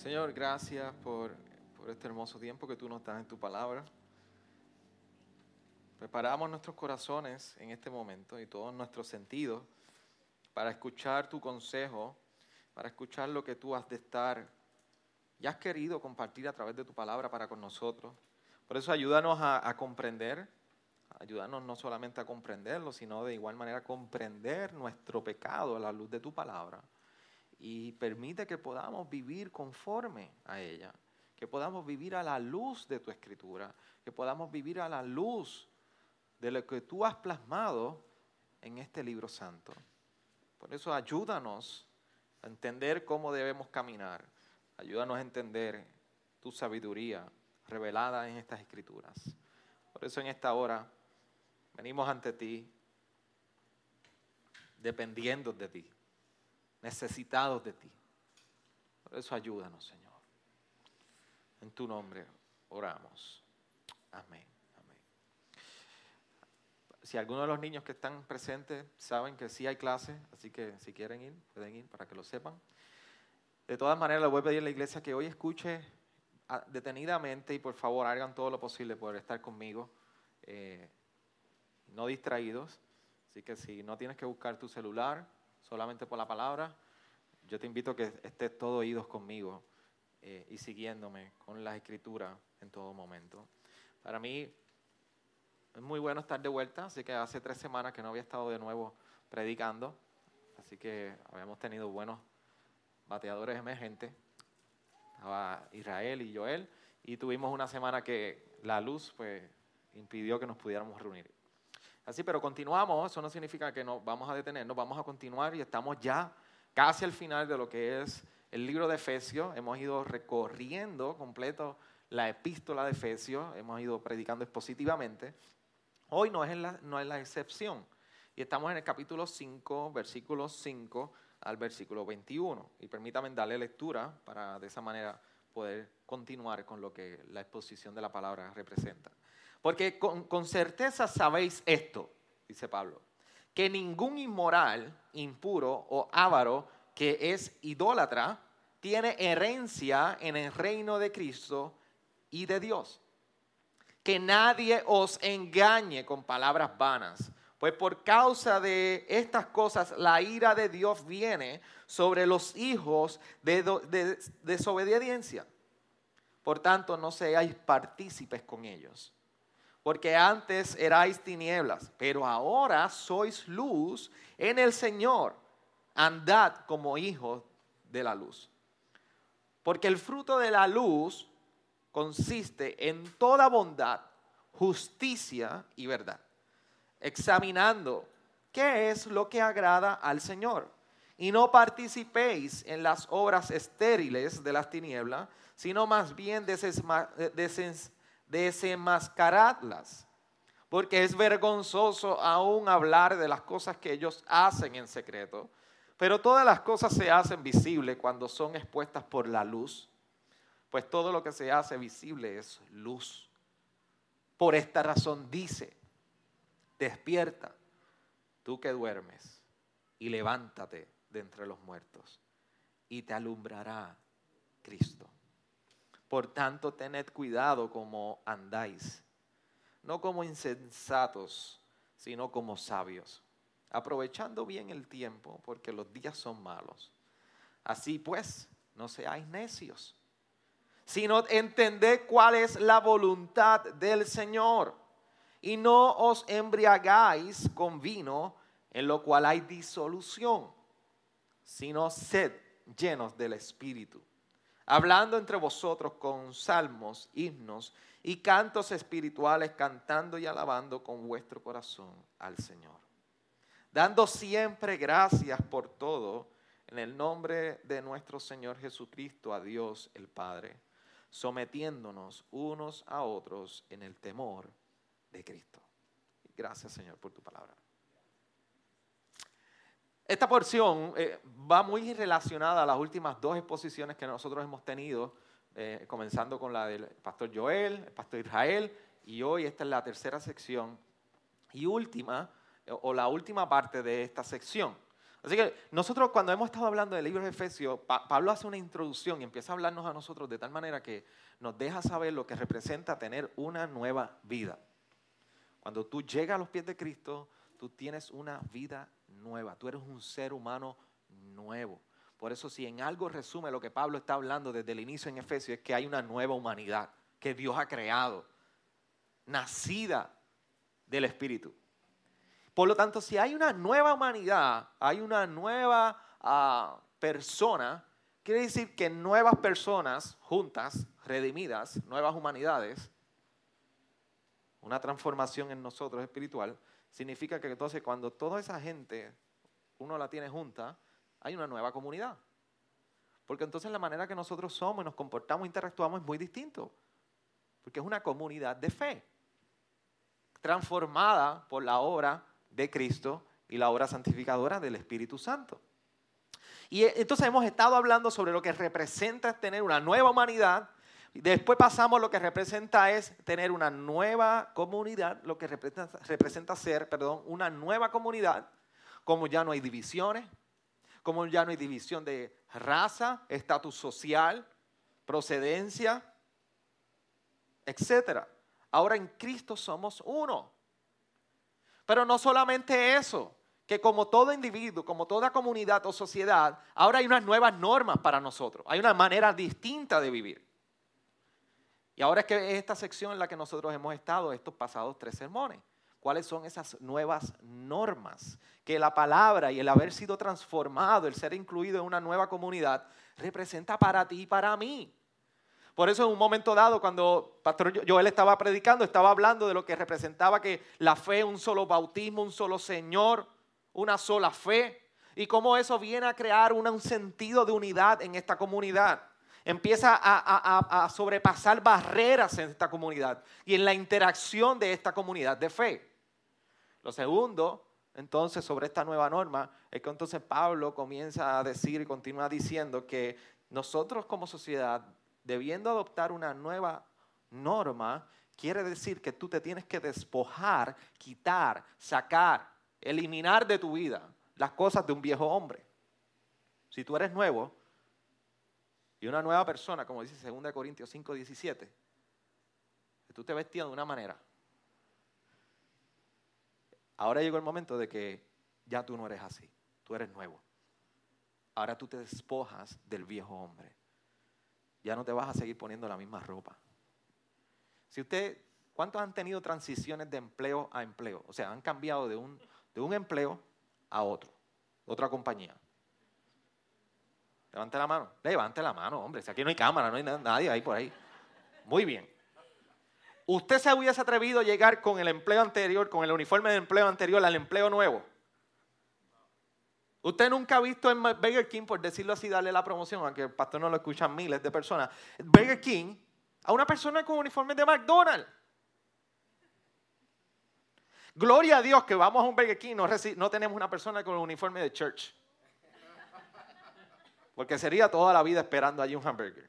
Señor, gracias por, por este hermoso tiempo que tú nos das en tu palabra. Preparamos nuestros corazones en este momento y todos nuestros sentidos para escuchar tu consejo, para escuchar lo que tú has de estar y has querido compartir a través de tu palabra para con nosotros. Por eso ayúdanos a, a comprender, ayúdanos no solamente a comprenderlo, sino de igual manera a comprender nuestro pecado a la luz de tu palabra y permite que podamos vivir conforme a ella, que podamos vivir a la luz de tu escritura, que podamos vivir a la luz de lo que tú has plasmado en este libro santo. Por eso ayúdanos a entender cómo debemos caminar, ayúdanos a entender tu sabiduría revelada en estas escrituras. Por eso en esta hora venimos ante ti dependiendo de ti necesitados de ti. Por eso ayúdanos, Señor. En tu nombre oramos. Amén. Amén. Si algunos de los niños que están presentes saben que sí hay clase, así que si quieren ir, pueden ir para que lo sepan. De todas maneras, le voy a pedir a la iglesia que hoy escuche detenidamente y por favor hagan todo lo posible por estar conmigo, eh, no distraídos. Así que si no tienes que buscar tu celular, solamente por la palabra, yo te invito a que estés todo oídos conmigo eh, y siguiéndome con las escrituras en todo momento. Para mí es muy bueno estar de vuelta, así que hace tres semanas que no había estado de nuevo predicando, así que habíamos tenido buenos bateadores emergentes, estaba Israel y Joel, y tuvimos una semana que la luz pues impidió que nos pudiéramos reunir. Así, pero continuamos, eso no significa que nos vamos a detenernos, vamos a continuar y estamos ya casi al final de lo que es el libro de Efesios. Hemos ido recorriendo completo la epístola de Efesios, hemos ido predicando expositivamente. Hoy no es, la, no es la excepción. Y estamos en el capítulo 5, versículo 5 al versículo 21. Y permítanme darle lectura para de esa manera poder continuar con lo que la exposición de la palabra representa. Porque con, certeza sabéis esto, dice Pablo, que ningún inmoral, impuro o avaro que es idólatra tiene herencia en el reino de Cristo y de Dios. Que nadie os engañe con palabras vanas, pues por causa de estas cosas la ira de Dios viene sobre los hijos de, de desobediencia. Por tanto, no seáis partícipes con ellos porque antes erais tinieblas, pero ahora sois luz en el Señor. Andad como hijos de la luz. Porque el fruto de la luz consiste en toda bondad, justicia y verdad, examinando qué es lo que agrada al Señor. Y no participéis en las obras estériles de las tinieblas, sino más bien desesma desenmascaradlas, porque es vergonzoso aún hablar de las cosas que ellos hacen en secreto, pero todas las cosas se hacen visibles cuando son expuestas por la luz, pues todo lo que se hace visible es luz. Por esta razón dice, despierta, tú que duermes, y levántate de entre los muertos, y te alumbrará Cristo. Por tanto, tened cuidado como andáis, no como insensatos, sino como sabios, aprovechando bien el tiempo, porque los días son malos. Así pues, no seáis necios, sino entended cuál es la voluntad del Señor. Y no os embriagáis con vino, en lo cual hay disolución, sino sed llenos del Espíritu hablando entre vosotros con salmos, himnos y cantos espirituales, cantando y alabando con vuestro corazón al Señor. Dando siempre gracias por todo en el nombre de nuestro Señor Jesucristo a Dios el Padre, sometiéndonos unos a otros en el temor de Cristo. Gracias Señor por tu palabra. Esta porción eh, va muy relacionada a las últimas dos exposiciones que nosotros hemos tenido, eh, comenzando con la del pastor Joel, el pastor Israel, y hoy esta es la tercera sección y última, eh, o la última parte de esta sección. Así que nosotros cuando hemos estado hablando del libro de Efesios, Pablo hace una introducción y empieza a hablarnos a nosotros de tal manera que nos deja saber lo que representa tener una nueva vida. Cuando tú llegas a los pies de Cristo, tú tienes una vida nueva, tú eres un ser humano nuevo. Por eso si en algo resume lo que Pablo está hablando desde el inicio en Efesios es que hay una nueva humanidad que Dios ha creado, nacida del Espíritu. Por lo tanto, si hay una nueva humanidad, hay una nueva ah, persona, quiere decir que nuevas personas juntas, redimidas, nuevas humanidades, una transformación en nosotros espiritual, significa que entonces cuando toda esa gente uno la tiene junta, hay una nueva comunidad. Porque entonces la manera que nosotros somos, nos comportamos, interactuamos es muy distinto. Porque es una comunidad de fe, transformada por la obra de Cristo y la obra santificadora del Espíritu Santo. Y entonces hemos estado hablando sobre lo que representa tener una nueva humanidad. Después pasamos lo que representa es tener una nueva comunidad, lo que representa, representa ser, perdón, una nueva comunidad, como ya no hay divisiones, como ya no hay división de raza, estatus social, procedencia, etc. Ahora en Cristo somos uno. Pero no solamente eso, que como todo individuo, como toda comunidad o sociedad, ahora hay unas nuevas normas para nosotros, hay una manera distinta de vivir. Y ahora es que esta sección en la que nosotros hemos estado estos pasados tres sermones. ¿Cuáles son esas nuevas normas que la palabra y el haber sido transformado, el ser incluido en una nueva comunidad, representa para ti y para mí? Por eso en un momento dado, cuando Pastor Joel estaba predicando, estaba hablando de lo que representaba que la fe, un solo bautismo, un solo Señor, una sola fe, y cómo eso viene a crear un sentido de unidad en esta comunidad. Empieza a, a sobrepasar barreras en esta comunidad y en la interacción de esta comunidad de fe. Lo segundo, entonces, sobre esta nueva norma, es que entonces Pablo comienza a decir y continúa diciendo que nosotros como sociedad debiendo adoptar una nueva norma, quiere decir que tú te tienes que despojar, quitar, sacar, eliminar de tu vida las cosas de un viejo hombre. Si tú eres nuevo y una nueva persona, como dice 2 Corintios 5, 17, que tú te vestías de una manera. Ahora llegó el momento de que ya tú no eres así, tú eres nuevo. Ahora tú te despojas del viejo hombre ya no te vas a seguir poniendo la misma ropa. Si usted, ¿cuántos han tenido transiciones de empleo a empleo? O sea, han cambiado de un, de un empleo a otro, otra compañía. Levante la mano. Levante la mano, hombre. Si aquí no hay cámara, no hay nadie ahí por ahí. Muy bien. ¿Usted se hubiese atrevido a llegar con el empleo anterior, con el uniforme de empleo anterior al empleo nuevo? Usted nunca ha visto en Burger King, por decirlo así, darle la promoción, aunque el pastor no lo escuchan miles de personas. Burger King a una persona con uniforme de McDonald's. Gloria a Dios que vamos a un Burger King, no, no tenemos una persona con un uniforme de church. Porque sería toda la vida esperando allí un hamburger.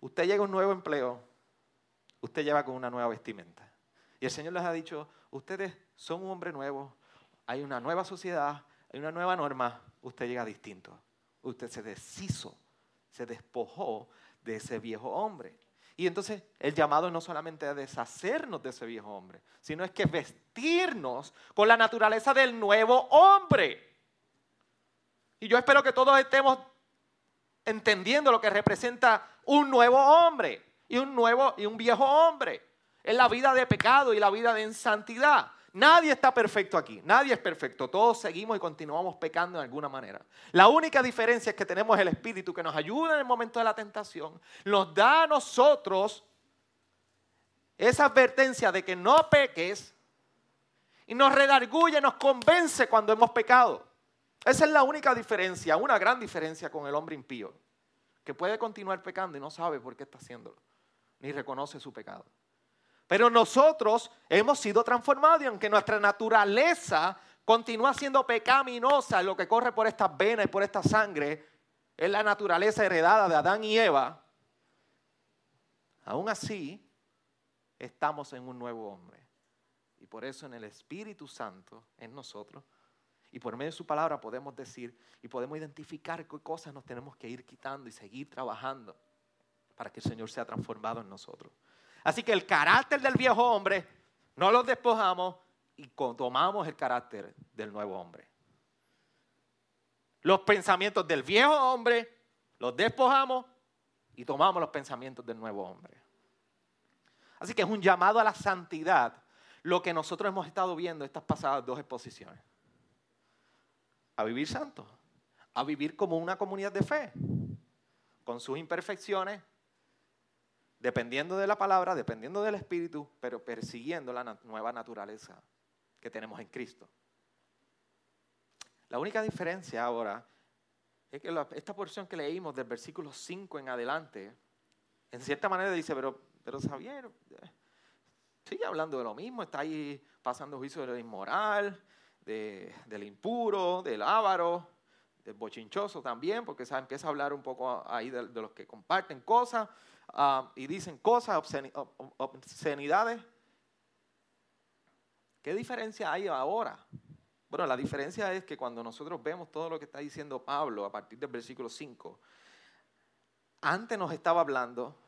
Usted llega a un nuevo empleo, usted lleva con una nueva vestimenta. Y el Señor les ha dicho, ustedes son un hombre nuevo, hay una nueva sociedad, hay una nueva norma, usted llega distinto. Usted se deshizo, se despojó de ese viejo hombre. Y entonces el llamado no solamente a deshacernos de ese viejo hombre, sino es que vestirnos con la naturaleza del nuevo hombre. Y yo espero que todos estemos entendiendo lo que representa un nuevo hombre y un nuevo y un viejo hombre. Es la vida de pecado y la vida de insantidad. Nadie está perfecto aquí, nadie es perfecto, todos seguimos y continuamos pecando en alguna manera. La única diferencia es que tenemos el Espíritu que nos ayuda en el momento de la tentación, nos da a nosotros esa advertencia de que no peques y nos redarguye, nos convence cuando hemos pecado. Esa es la única diferencia, una gran diferencia con el hombre impío, que puede continuar pecando y no sabe por qué está haciéndolo, ni reconoce su pecado. Pero nosotros hemos sido transformados y aunque nuestra naturaleza continúa siendo pecaminosa, lo que corre por estas venas y por esta sangre, es la naturaleza heredada de Adán y Eva, aún así estamos en un nuevo hombre. Y por eso en el Espíritu Santo, en nosotros, y por medio de su palabra podemos decir y podemos identificar qué cosas nos tenemos que ir quitando y seguir trabajando para que el Señor sea transformado en nosotros. Así que el carácter del viejo hombre no lo despojamos y tomamos el carácter del nuevo hombre. Los pensamientos del viejo hombre los despojamos y tomamos los pensamientos del nuevo hombre. Así que es un llamado a la santidad lo que nosotros hemos estado viendo estas pasadas dos exposiciones. A vivir santo, a vivir como una comunidad de fe, con sus imperfecciones, dependiendo de la palabra, dependiendo del Espíritu, pero persiguiendo la nueva naturaleza que tenemos en Cristo. La única diferencia ahora es que esta porción que leímos del versículo 5 en adelante, en cierta manera dice, pero, pero Xavier, sigue hablando de lo mismo, está ahí pasando juicio del inmoral, del impuro, del avaro, del bochinchoso también, porque empieza a hablar un poco ahí de, los que comparten cosas ah, y dicen cosas, obscenidades. ¿Qué diferencia hay ahora? Bueno, la diferencia es que cuando nosotros vemos todo lo que está diciendo Pablo a partir del versículo 5, antes nos estaba hablando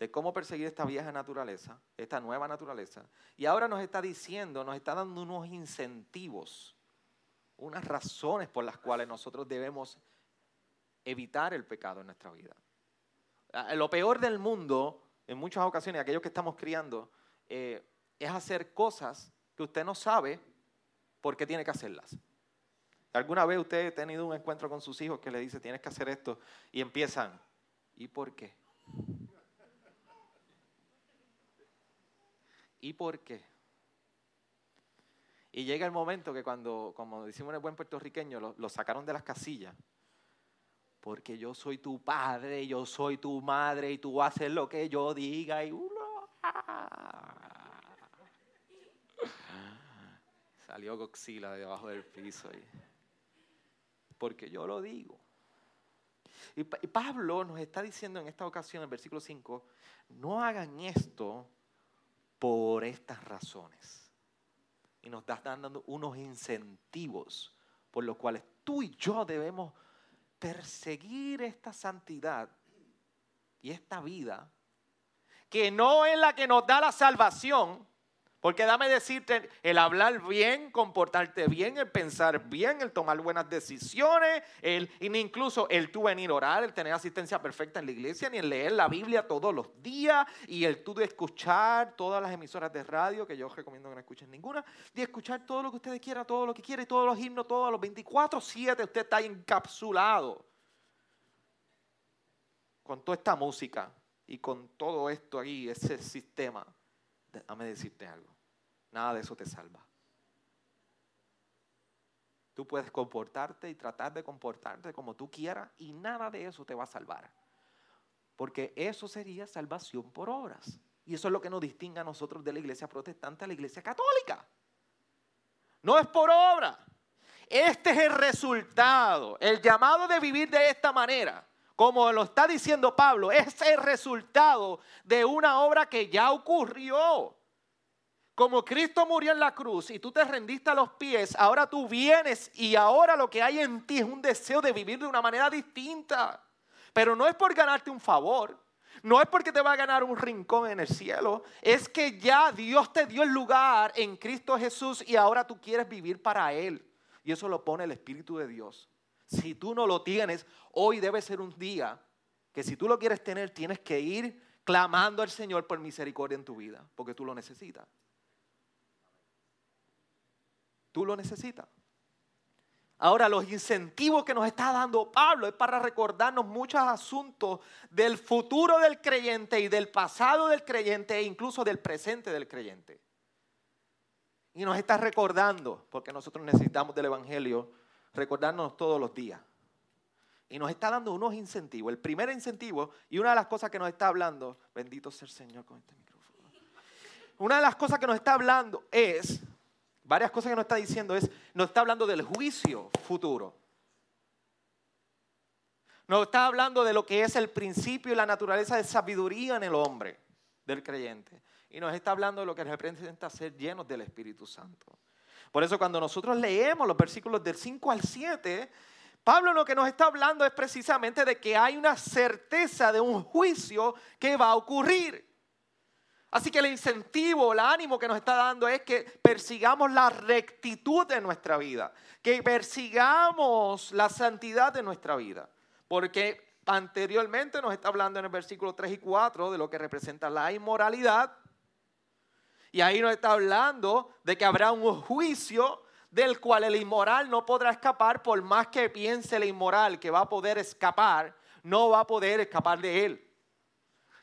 de cómo perseguir esta vieja naturaleza, esta nueva naturaleza, y ahora nos está diciendo, nos está dando unos incentivos, unas razones por las cuales nosotros debemos evitar el pecado en nuestra vida. Ah, lo peor del mundo, en muchas ocasiones, aquellos que estamos criando, eh, es hacer cosas que usted no sabe por qué tiene que hacerlas. ¿Alguna vez usted ha tenido un encuentro con sus hijos que le dice, tienes que hacer esto? Y empiezan, ¿y por qué? ¿Y por qué? Y llega el momento que cuando, como decimos en el buen puertorriqueño, lo, sacaron de las casillas. Porque yo soy tu padre, yo soy tu madre y tú haces lo que yo diga y... Salió Goxila de debajo del piso. porque yo lo digo. Y, Pablo nos está diciendo en esta ocasión, en el versículo 5, no hagan esto por estas razones. Y nos está dando unos incentivos por los cuales tú y yo debemos perseguir esta santidad y esta vida, que no es la que nos da la salvación, porque dame decirte, el hablar bien, comportarte bien, el pensar bien, el tomar buenas decisiones, el, incluso el tú venir a orar, el tener asistencia perfecta en la iglesia, ni el leer la Biblia todos los días, y el tú de escuchar todas las emisoras de radio, que yo recomiendo que no escuchen ninguna, de escuchar todo lo que ustedes quieran, todo lo que quieran, todos los himnos, todos los 24-7, usted está encapsulado con toda esta música y con todo esto ahí, ese sistema. Déjame decirte algo. Nada de eso te salva. Tú puedes comportarte y tratar de comportarte como tú quieras y nada de eso te va a salvar. Porque eso sería salvación por obras. Y eso es lo que nos distingue a nosotros de la iglesia protestante a la iglesia católica. No es por obra. Este es el resultado, el llamado de vivir de esta manera como lo está diciendo Pablo, es el resultado de una obra que ya ocurrió. Como Cristo murió en la cruz y tú te rendiste a los pies, ahora tú vienes y ahora lo que hay en ti es un deseo de vivir de una manera distinta. Pero no es por ganarte un favor, no es porque te va a ganar un rincón en el cielo, es que ya Dios te dio el lugar en Cristo Jesús y ahora tú quieres vivir para Él. Y eso lo pone el Espíritu de Dios. Si tú no lo tienes, hoy debe ser un día que si tú lo quieres tener, tienes que ir clamando al Señor por misericordia en tu vida, porque tú lo necesitas. Tú lo necesitas. Ahora, los incentivos que nos está dando Pablo es para recordarnos muchos asuntos del futuro del creyente y del pasado del creyente e incluso del presente del creyente. Y nos está recordando, porque nosotros necesitamos del Evangelio, recordarnos todos los días. Y nos está dando unos incentivos. El primer incentivo, y una de las cosas que nos está hablando, bendito sea el Señor con este micrófono. Una de las cosas que nos está hablando es, varias cosas que nos está diciendo es, nos está hablando del juicio futuro. Nos está hablando de lo que es el principio y la naturaleza de sabiduría en el hombre del creyente. Y nos está hablando de lo que representa ser llenos del Espíritu Santo. Por eso cuando nosotros leemos los versículos del 5 al 7, Pablo lo que nos está hablando es precisamente de que hay una certeza de un juicio que va a ocurrir. Así que el incentivo, el ánimo que nos está dando es que persigamos la rectitud de nuestra vida, que persigamos la santidad de nuestra vida. Porque anteriormente nos está hablando en el versículo 3 y 4 de lo que representa la inmoralidad. Y ahí nos está hablando de que habrá un juicio del cual el inmoral no podrá escapar por más que piense el inmoral que va a poder escapar, no va a poder escapar de él.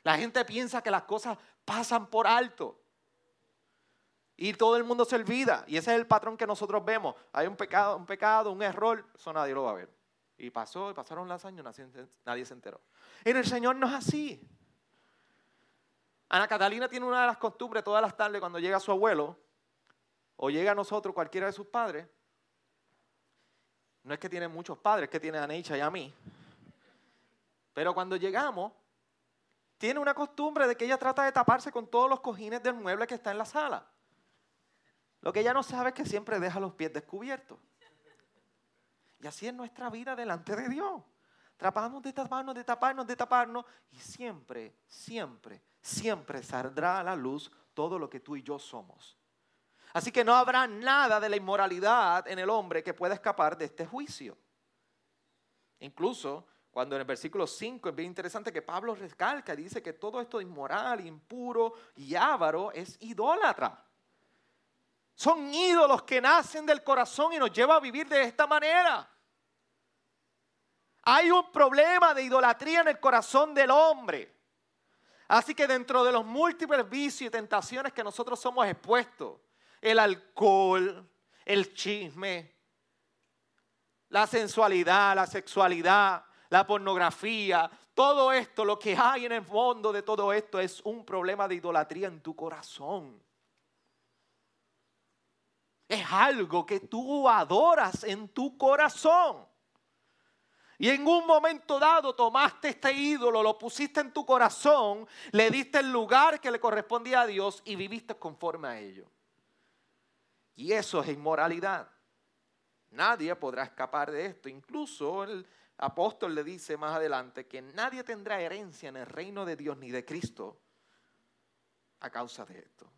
La gente piensa que las cosas pasan por alto. Y todo el mundo se olvida. Y ese es el patrón que nosotros vemos. Hay un pecado, un pecado, un error, eso nadie lo va a ver. Y pasó, y pasaron los años, nadie se enteró. En el Señor no es así. Ana Catalina tiene una de las costumbres todas las tardes cuando llega su abuelo, o llega a nosotros cualquiera de sus padres. No es que tiene muchos padres, es que tiene a Neicha y a mí. Pero cuando llegamos, tiene una costumbre de que ella trata de taparse con todos los cojines del mueble que está en la sala. Lo que ella no sabe es que siempre deja los pies descubiertos. Y así es nuestra vida delante de Dios. Tratamos de taparnos, de taparnos, de taparnos. Y siempre, siempre, siempre saldrá a la luz todo lo que tú y yo somos. Así que no habrá nada de la inmoralidad en el hombre que pueda escapar de este juicio. Incluso cuando en el versículo 5 es bien interesante que Pablo recalca y dice que todo esto inmoral, impuro y ávaro es idólatra. Son ídolos que nacen del corazón y nos lleva a vivir de esta manera. Hay un problema de idolatría en el corazón del hombre. Así que dentro de los múltiples vicios y tentaciones que nosotros somos expuestos, el alcohol, el chisme, la sensualidad, la sexualidad, la pornografía, todo esto, lo que hay en el fondo de todo esto es un problema de idolatría en tu corazón. Es algo que tú adoras en tu corazón. Y en un momento dado tomaste este ídolo, lo pusiste en tu corazón, le diste el lugar que le correspondía a Dios y viviste conforme a ello. Y eso es inmoralidad. Nadie podrá escapar de esto. Incluso el apóstol le dice más adelante que nadie tendrá herencia en el reino de Dios ni de Cristo a causa de esto.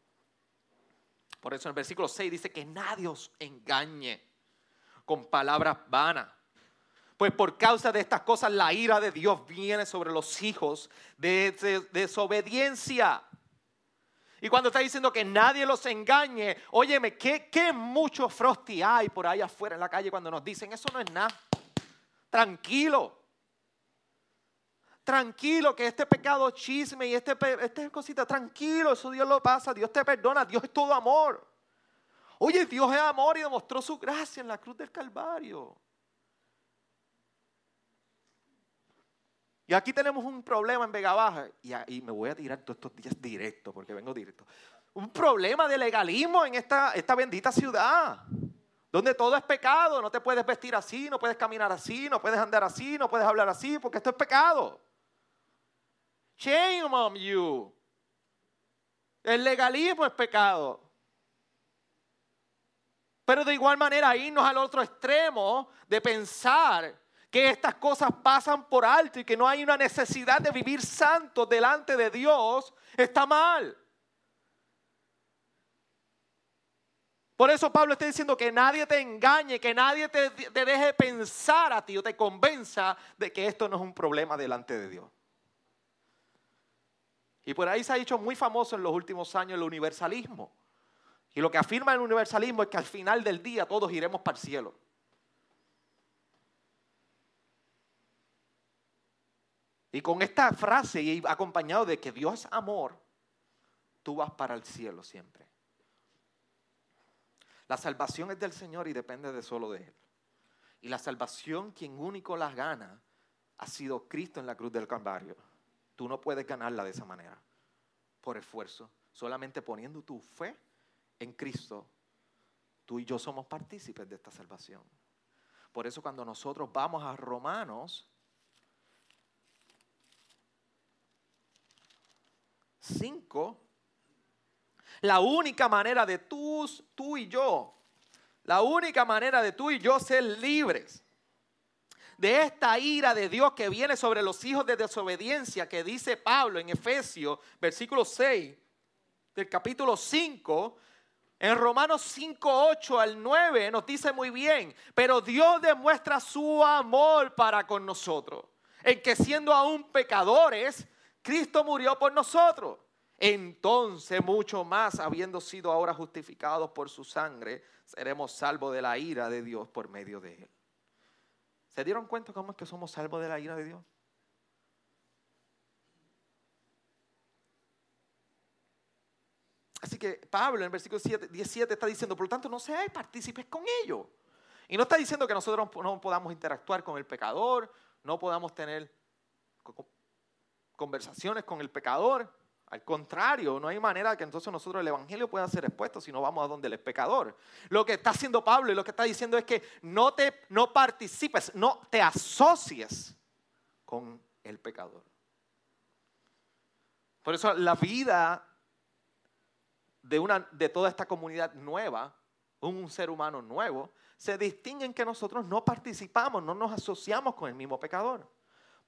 Por eso en el versículo 6 dice que nadie os engañe con palabras vanas. Pues por causa de estas cosas la ira de Dios viene sobre los hijos de, desobediencia. Y cuando está diciendo que nadie los engañe, óyeme, ¿qué, qué mucho frosty hay por ahí afuera en la calle cuando nos dicen, eso no es nada. Tranquilo. Tranquilo, que este pecado chisme y este, este cosita, tranquilo, eso Dios lo pasa, Dios te perdona, Dios es todo amor. Oye, Dios es amor y demostró su gracia en la cruz del Calvario. Y aquí tenemos un problema en Vega Baja, y me voy a tirar todos estos días directo, porque vengo directo. Un problema de legalismo en esta, esta bendita ciudad donde todo es pecado, no te puedes vestir así, no puedes caminar así, no puedes andar así, no puedes hablar así, porque esto es pecado. Shame on you. El legalismo es pecado. Pero de igual manera irnos al otro extremo de pensar que estas cosas pasan por alto y que no hay una necesidad de vivir santo delante de Dios, está mal. Por eso Pablo está diciendo que nadie te engañe, que nadie te, deje pensar a ti o te convenza de que esto no es un problema delante de Dios. Y por ahí se ha dicho muy famoso en los últimos años el universalismo. Y lo que afirma el universalismo es que al final del día todos iremos para el cielo. Y con esta frase y acompañado de que Dios es amor, tú vas para el cielo siempre. La salvación es del Señor y depende de solo de Él. Y la salvación, quien único la gana, ha sido Cristo en la cruz del Calvario. Tú no puedes ganarla de esa manera, por esfuerzo. Solamente poniendo tu fe en Cristo, tú y yo somos partícipes de esta salvación. Por eso cuando nosotros vamos a Romanos 5, la única manera de tú, tú y yo, la única manera de tú y yo ser libres de esta ira de Dios que viene sobre los hijos de desobediencia que dice Pablo en Efesios, versículo 6 del capítulo 5, en Romanos 5, 8 al 9 nos dice muy bien, pero Dios demuestra su amor para con nosotros, en que siendo aún pecadores, Cristo murió por nosotros. Entonces, mucho más, habiendo sido ahora justificados por su sangre, seremos salvos de la ira de Dios por medio de él. ¿Se dieron cuenta cómo es que somos salvos de la ira de Dios? Así que Pablo en el versículo 17 está diciendo, por lo tanto, no seáis partícipes con ellos. Y no está diciendo que nosotros no podamos interactuar con el pecador, no podamos tener conversaciones con el pecador. Al contrario, no hay manera que entonces nosotros el Evangelio pueda ser expuesto si no vamos a donde el pecador. Lo que está haciendo Pablo y lo que está diciendo es que no te no participes, no te asocies con el pecador. Por eso la vida de, una, de toda esta comunidad nueva, un ser humano nuevo, se distingue en que nosotros no participamos, no nos asociamos con el mismo pecador.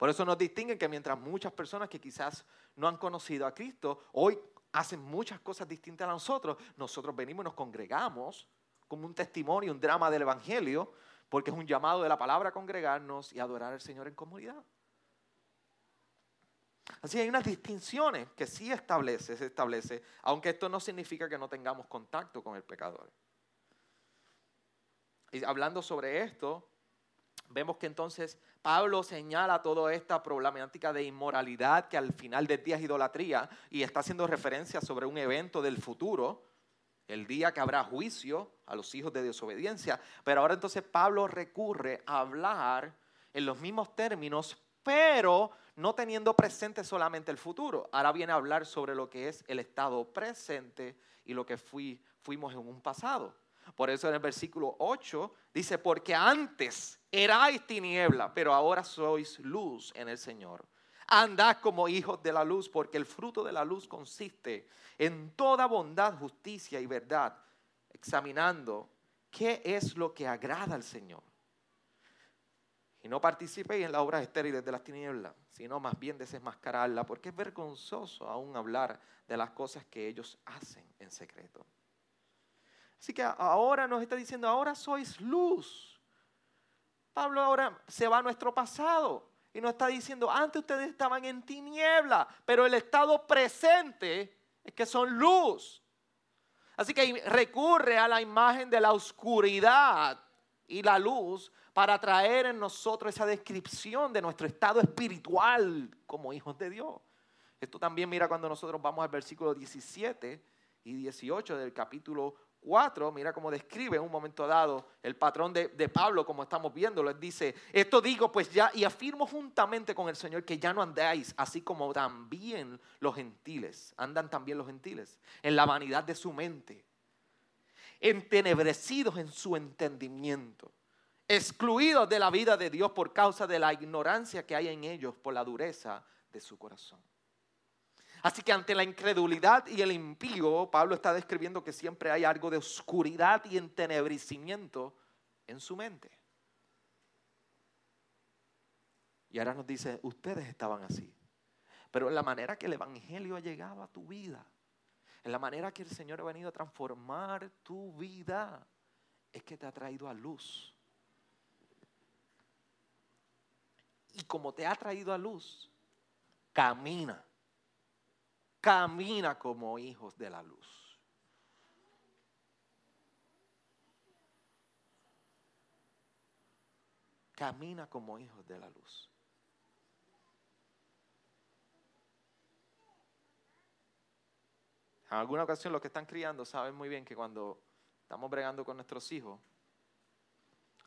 Por eso nos distingue que mientras muchas personas que quizás no han conocido a Cristo, hoy hacen muchas cosas distintas a nosotros, nosotros venimos y nos congregamos como un testimonio, un drama del Evangelio, porque es un llamado de la palabra a congregarnos y adorar al Señor en comunidad. Así hay unas distinciones que sí establece, se establece, aunque esto no significa que no tengamos contacto con el pecador. Y hablando sobre esto, vemos que entonces Pablo señala toda esta problemática de inmoralidad que al final del día es idolatría y está haciendo referencia sobre un evento del futuro, el día que habrá juicio a los hijos de desobediencia. Pero ahora entonces Pablo recurre a hablar en los mismos términos, pero no teniendo presente solamente el futuro. Ahora viene a hablar sobre lo que es el estado presente y lo que fuimos en un pasado. Por eso en el versículo 8 dice, porque antes erais tiniebla, pero ahora sois luz en el Señor. Andad como hijos de la luz, porque el fruto de la luz consiste en toda bondad, justicia y verdad, examinando qué es lo que agrada al Señor. Y no participéis en las obras estériles de las tinieblas, sino más bien desesmascararla, porque es vergonzoso aún hablar de las cosas que ellos hacen en secreto. Así que ahora nos está diciendo, ahora sois luz. Pablo ahora se va a nuestro pasado y nos está diciendo, antes ustedes estaban en tiniebla, pero el estado presente es que son luz. Así que recurre a la imagen de la oscuridad y la luz para traer en nosotros esa descripción de nuestro estado espiritual como hijos de Dios. Esto también mira cuando nosotros vamos al versículo 17 y 18 del capítulo 4, mira cómo describe en un momento dado el patrón de, Pablo, como estamos viendo. Les dice, esto digo pues ya y afirmo juntamente con el Señor que ya no andáis así como también los gentiles, andan también los gentiles, en la vanidad de su mente, entenebrecidos en su entendimiento, excluidos de la vida de Dios por causa de la ignorancia que hay en ellos por la dureza de su corazón. Así que ante la incredulidad y el impío, Pablo está describiendo que siempre hay algo de oscuridad y entenebrecimiento en su mente. Y ahora nos dice, ustedes estaban así. Pero en la manera que el Evangelio ha llegado a tu vida, en la manera que el Señor ha venido a transformar tu vida, es que te ha traído a luz. Y como te ha traído a luz, camina camina como hijos de la luz. Camina como hijos de la luz. En alguna ocasión los que están criando saben muy bien que cuando estamos bregando con nuestros hijos,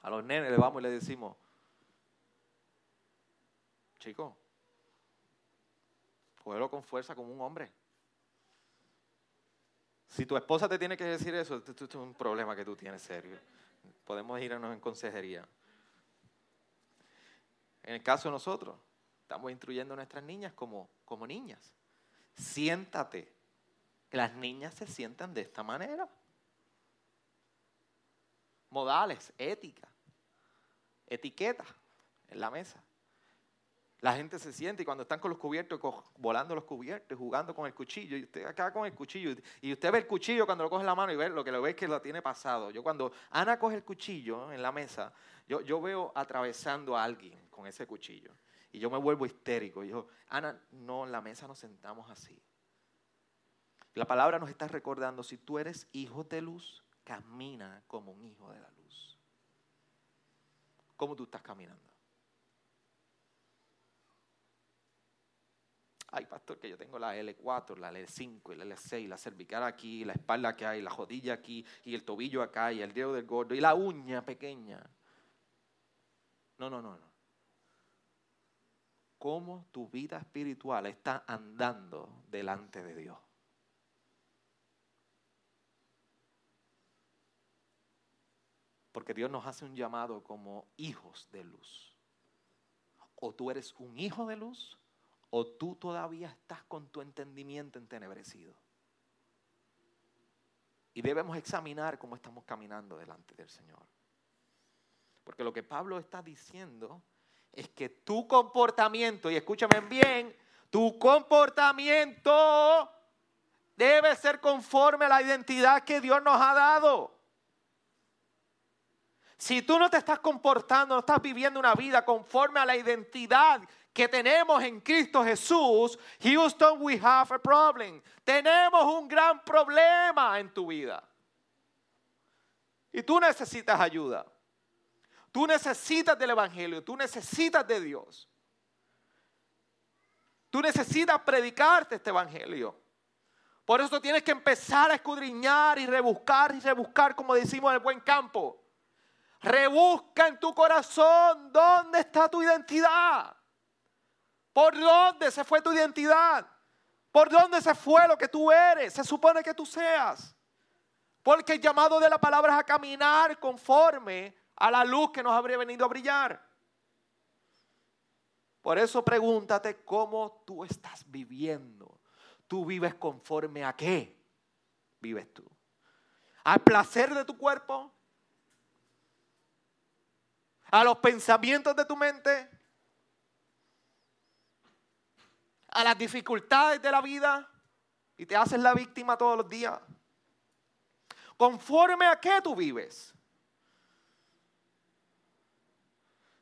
a los nenes le vamos y le decimos, chicos, Cógelo con fuerza como un hombre. Si tu esposa te tiene que decir eso, esto, es un problema que tú tienes serio. Podemos irnos en consejería. En el caso de nosotros, estamos instruyendo a nuestras niñas como, como niñas. siéntate. Las niñas se sientan de esta manera. Modales, ética, etiqueta en la mesa. La gente se siente y cuando están con los cubiertos, volando los cubiertos, jugando con el cuchillo, y usted acá con el cuchillo, y usted ve el cuchillo cuando lo coge la mano y ve lo que lo ve es que lo tiene pasado. Yo cuando Ana coge el cuchillo en la mesa, yo, yo veo atravesando a alguien con ese cuchillo. Y yo me vuelvo histérico. Y yo, Ana, no, en la mesa nos sentamos así. La palabra nos está recordando, si tú eres hijo de luz, camina como un hijo de la luz. ¿Cómo tú estás caminando? Ay, pastor, que yo tengo la L4, la L5, la L6, la cervical aquí, la espalda que hay, la rodilla aquí, y el tobillo acá, y el dedo del gordo, y la uña pequeña. No, no, no, no cómo tu vida espiritual está andando delante de Dios. Porque Dios nos hace un llamado como hijos de luz. O tú eres un hijo de luz o tú todavía estás con tu entendimiento entenebrecido. Y debemos examinar cómo estamos caminando delante del Señor. Porque lo que Pablo está diciendo es que tu comportamiento, y escúchame bien, tu comportamiento debe ser conforme a la identidad que Dios nos ha dado. Si tú no te estás comportando, no estás viviendo una vida conforme a la identidad que tenemos en Cristo Jesús, Houston, we have a problem. Tenemos un gran problema en tu vida. Y tú necesitas ayuda. Tú necesitas del Evangelio, tú necesitas de Dios. Tú necesitas predicarte este Evangelio. Por eso tienes que empezar a escudriñar y rebuscar y rebuscar, como decimos en el buen campo. Rebusca en tu corazón dónde está tu identidad. ¿Por dónde se fue tu identidad? ¿Por dónde se fue lo que tú eres? Se supone que tú seas. Porque el llamado de la palabra es a caminar conforme a la luz que nos habría venido a brillar. Por eso pregúntate cómo tú estás viviendo. ¿Tú vives conforme a qué vives tú? ¿Al placer de tu cuerpo? ¿A los pensamientos de tu mente? ¿A las dificultades de la vida? Y te haces la víctima todos los días. ¿Conforme a qué tú vives?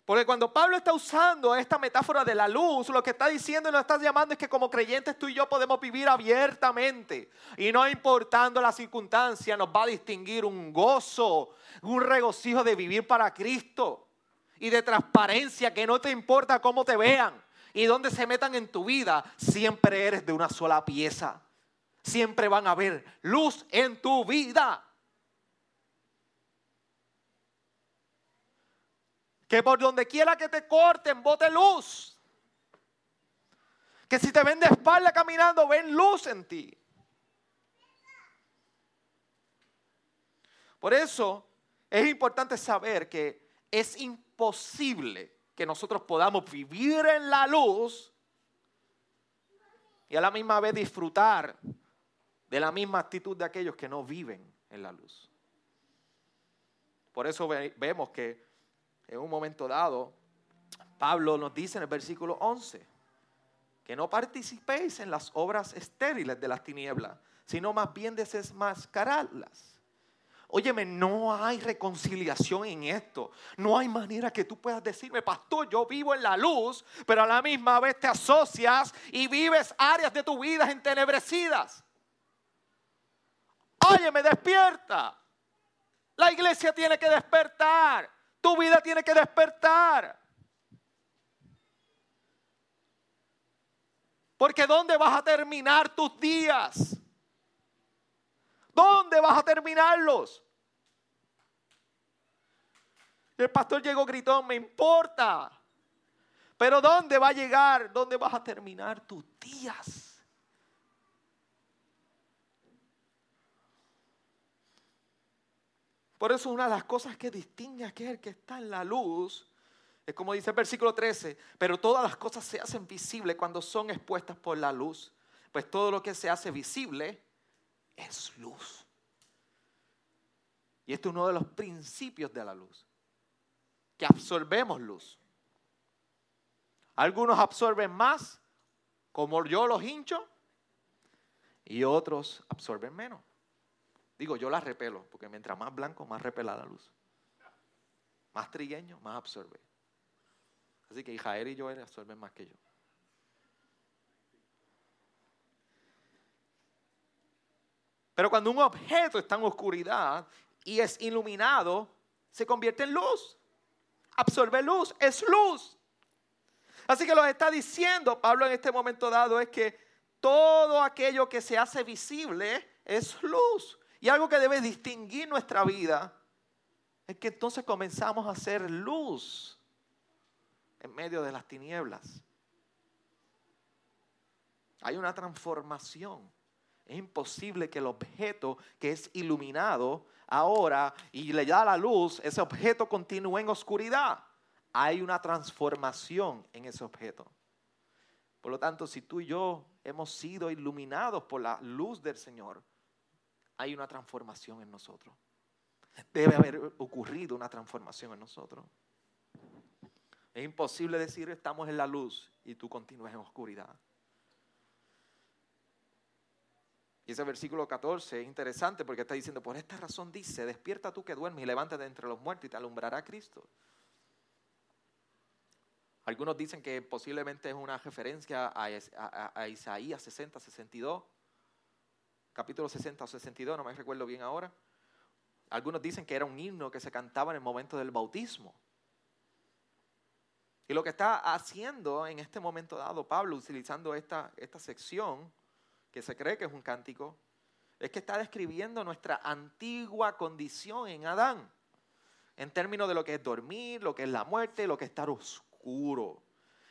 Porque cuando Pablo está usando esta metáfora de la luz, lo que está diciendo y nos está llamando es que como creyentes tú y yo podemos vivir abiertamente. Y no importando la circunstancia, nos va a distinguir un gozo, un regocijo de vivir para Cristo. Y de transparencia, que no te importa cómo te vean y dónde se metan en tu vida, siempre eres de una sola pieza. Siempre van a haber luz en tu vida. Que por donde quiera que te corten, bote luz. Que si te ven de espalda caminando, ven luz en ti. Por eso es importante saber que es imposible que nosotros podamos vivir en la luz y a la misma vez disfrutar de la misma actitud de aquellos que no viven en la luz. Por eso vemos que en un momento dado, Pablo nos dice en el versículo 11, que no participéis en las obras estériles de las tinieblas, sino más bien desmascararlas. Óyeme, no hay reconciliación en esto. No hay manera que tú puedas decirme, pastor, yo vivo en la luz, pero a la misma vez te asocias y vives áreas de tu vida entenebrecidas. Óyeme, despierta. La iglesia tiene que despertar. Tu vida tiene que despertar. Porque ¿dónde vas a terminar tus días? ¿Dónde vas a terminarlos? El pastor llegó gritó, me importa. Pero ¿dónde va a llegar? ¿Dónde vas a terminar tus días? Por eso una de las cosas que distingue a aquel que está en la luz es como dice el versículo 13, pero todas las cosas se hacen visibles cuando son expuestas por la luz. pues todo lo que se hace visible es luz. Y este es uno de los principios de la luz, que absorbemos luz. Algunos absorben más, como yo los hincho, y otros absorben menos. Digo, yo las repelo, porque mientras más blanco, más repela la luz. Más trigueño, más absorbe. Así que Jair y Joel absorben más que yo. Pero cuando un objeto está en oscuridad y es iluminado, se convierte en luz. Absorbe luz, es luz. Así que lo está diciendo Pablo en este momento dado es que todo aquello que se hace visible es luz. Y algo que debe distinguir nuestra vida es que entonces comenzamos a hacer luz en medio de las tinieblas. Hay una transformación. Es imposible que el objeto que es iluminado ahora y le da la luz, ese objeto continúe en oscuridad. Hay una transformación en ese objeto. Por lo tanto, si tú y yo hemos sido iluminados por la luz del Señor, hay una transformación en nosotros. Debe haber ocurrido una transformación en nosotros. Es imposible decir estamos en la luz y tú continúas en oscuridad. Y ese versículo 14 es interesante porque está diciendo, por esta razón dice, despierta tú que duermes y levántate entre los muertos y te alumbrará Cristo. Algunos dicen que posiblemente es una referencia a, Isaías 60, 62, capítulo 60 o 62, no me recuerdo bien ahora. Algunos dicen que era un himno que se cantaba en el momento del bautismo. Y lo que está haciendo en este momento dado Pablo, utilizando esta, esta sección, que se cree que es un cántico, es que está describiendo nuestra antigua condición en Adán, en términos de lo que es dormir, lo que es la muerte, lo que es estar oscuro.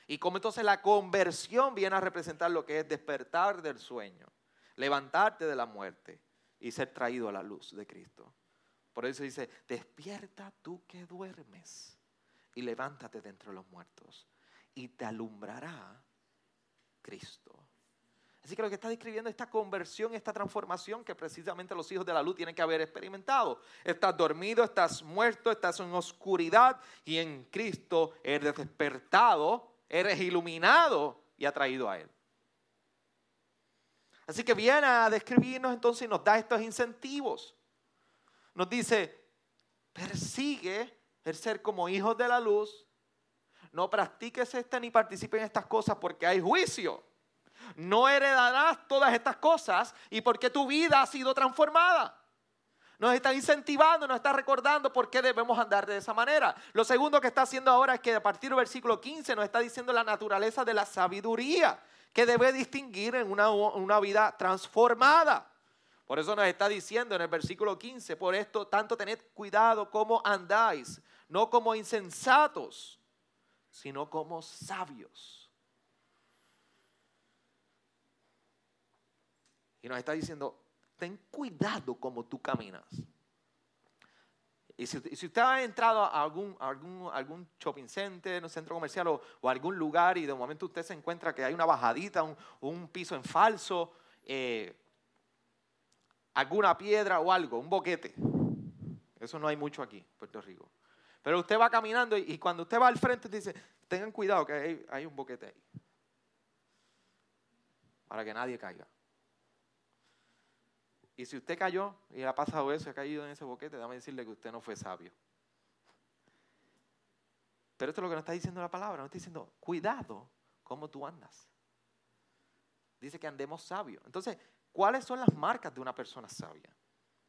Y como entonces la conversión viene a representar lo que es despertar del sueño, levantarte de la muerte y ser traído a la luz de Cristo. Por eso dice, despierta tú que duermes y levántate de entre los muertos y te alumbrará Cristo. Así que lo que está describiendo esta conversión, esta transformación que precisamente los hijos de la luz tienen que haber experimentado. Estás dormido, estás muerto, estás en oscuridad y en Cristo eres despertado, eres iluminado y atraído a Él. Así que viene a describirnos entonces y nos da estos incentivos. Nos dice, persigue el ser como hijos de la luz, no practiques esta ni participe en estas cosas porque hay juicio. No heredarás todas estas cosas y porque tu vida ha sido transformada. Nos está incentivando, nos está recordando por qué debemos andar de esa manera. Lo segundo que está haciendo ahora es que a partir del versículo 15 nos está diciendo la naturaleza de la sabiduría que debe distinguir en una, una vida transformada. Por eso nos está diciendo en el versículo 15, por esto tanto tened cuidado como andáis, no como insensatos, sino como sabios. Y nos está diciendo, ten cuidado como tú caminas. Y si, usted ha entrado a algún, algún, algún shopping center, un centro comercial o, algún lugar y de momento usted se encuentra que hay una bajadita, un, piso en falso, eh, alguna piedra o algo, un boquete. Eso no hay mucho aquí, Puerto Rico. Pero usted va caminando y, cuando usted va al frente dice, tengan cuidado que hay un boquete ahí. Para que nadie caiga. Y si usted cayó y ha pasado eso, ha caído en ese boquete, déjame decirle que usted no fue sabio. Pero esto es lo que nos está diciendo la palabra. Nos está diciendo, cuidado cómo tú andas. Dice que andemos sabios. Entonces, ¿cuáles son las marcas de una persona sabia?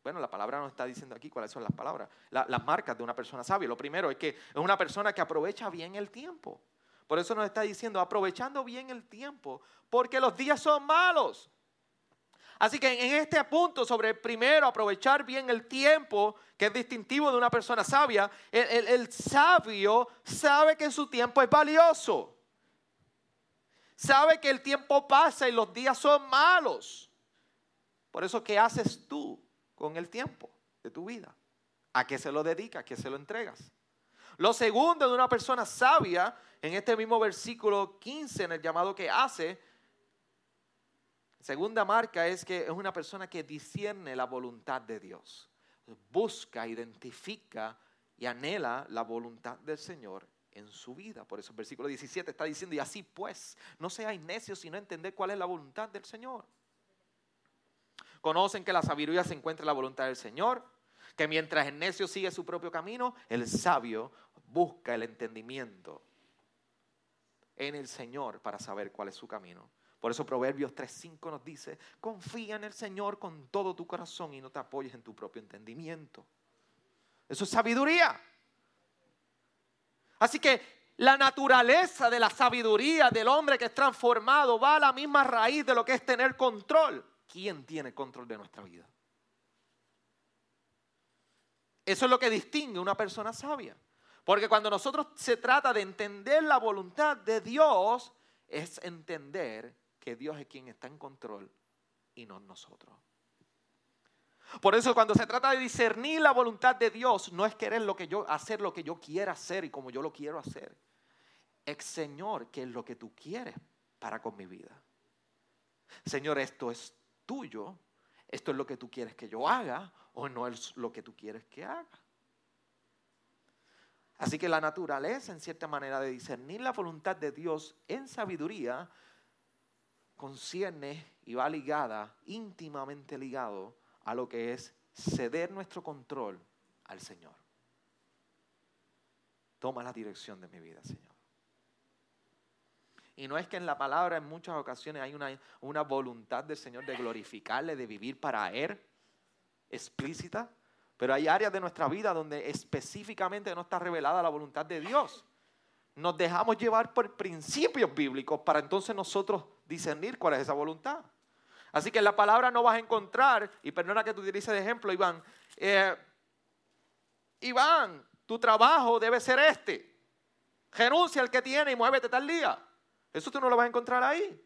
Bueno, la palabra nos está diciendo aquí cuáles son las palabras, las marcas de una persona sabia. Lo primero es que es una persona que aprovecha bien el tiempo. Por eso nos está diciendo, aprovechando bien el tiempo, porque los días son malos. Así que en este punto sobre primero aprovechar bien el tiempo, que es distintivo de una persona sabia, el, sabio sabe que su tiempo es valioso. Sabe que el tiempo pasa y los días son malos. Por eso, ¿qué haces tú con el tiempo de tu vida? ¿A qué se lo dedicas? ¿A qué se lo entregas? Lo segundo de una persona sabia, en este mismo versículo 15, en el llamado que hace, Segunda marca es que es una persona que discierne la voluntad de Dios. Busca, identifica y anhela la voluntad del Señor en su vida. Por eso el versículo 17 está diciendo, y así pues, no seáis necios sino entender cuál es la voluntad del Señor. Conocen que la sabiduría se encuentra en la voluntad del Señor, que mientras el necio sigue su propio camino, el sabio busca el entendimiento en el Señor para saber cuál es su camino. Por eso Proverbios 3.5 nos dice, confía en el Señor con todo tu corazón y no te apoyes en tu propio entendimiento. Eso es sabiduría. Así que la naturaleza de la sabiduría del hombre que es transformado va a la misma raíz de lo que es tener control. ¿Quién tiene control de nuestra vida? Eso es lo que distingue a una persona sabia. Porque cuando nosotros se trata de entender la voluntad de Dios, es entender que Dios es quien está en control y no nosotros. Por eso cuando se trata de discernir la voluntad de Dios, no es querer lo que yo hacer lo que yo quiera hacer y como yo lo quiero hacer. Es Señor, ¿qué es lo que tú quieres para con mi vida? Señor, esto es tuyo, esto es lo que tú quieres que yo haga o no es lo que tú quieres que haga. Así que la naturaleza, en cierta manera, de discernir la voluntad de Dios en sabiduría, concierne y va ligada, íntimamente ligado a lo que es ceder nuestro control al Señor. Toma la dirección de mi vida, Señor. Y no es que en la palabra en muchas ocasiones hay una, una voluntad del Señor de glorificarle, de vivir para Él, explícita, pero hay áreas de nuestra vida donde específicamente no está revelada la voluntad de Dios. Nos dejamos llevar por principios bíblicos para entonces nosotros discernir cuál es esa voluntad. Así que en la palabra no vas a encontrar, y perdona que tú utilices de ejemplo, Iván, eh, Iván, tu trabajo debe ser este. Renuncia al que tiene y muévete tal día. Eso tú no lo vas a encontrar ahí.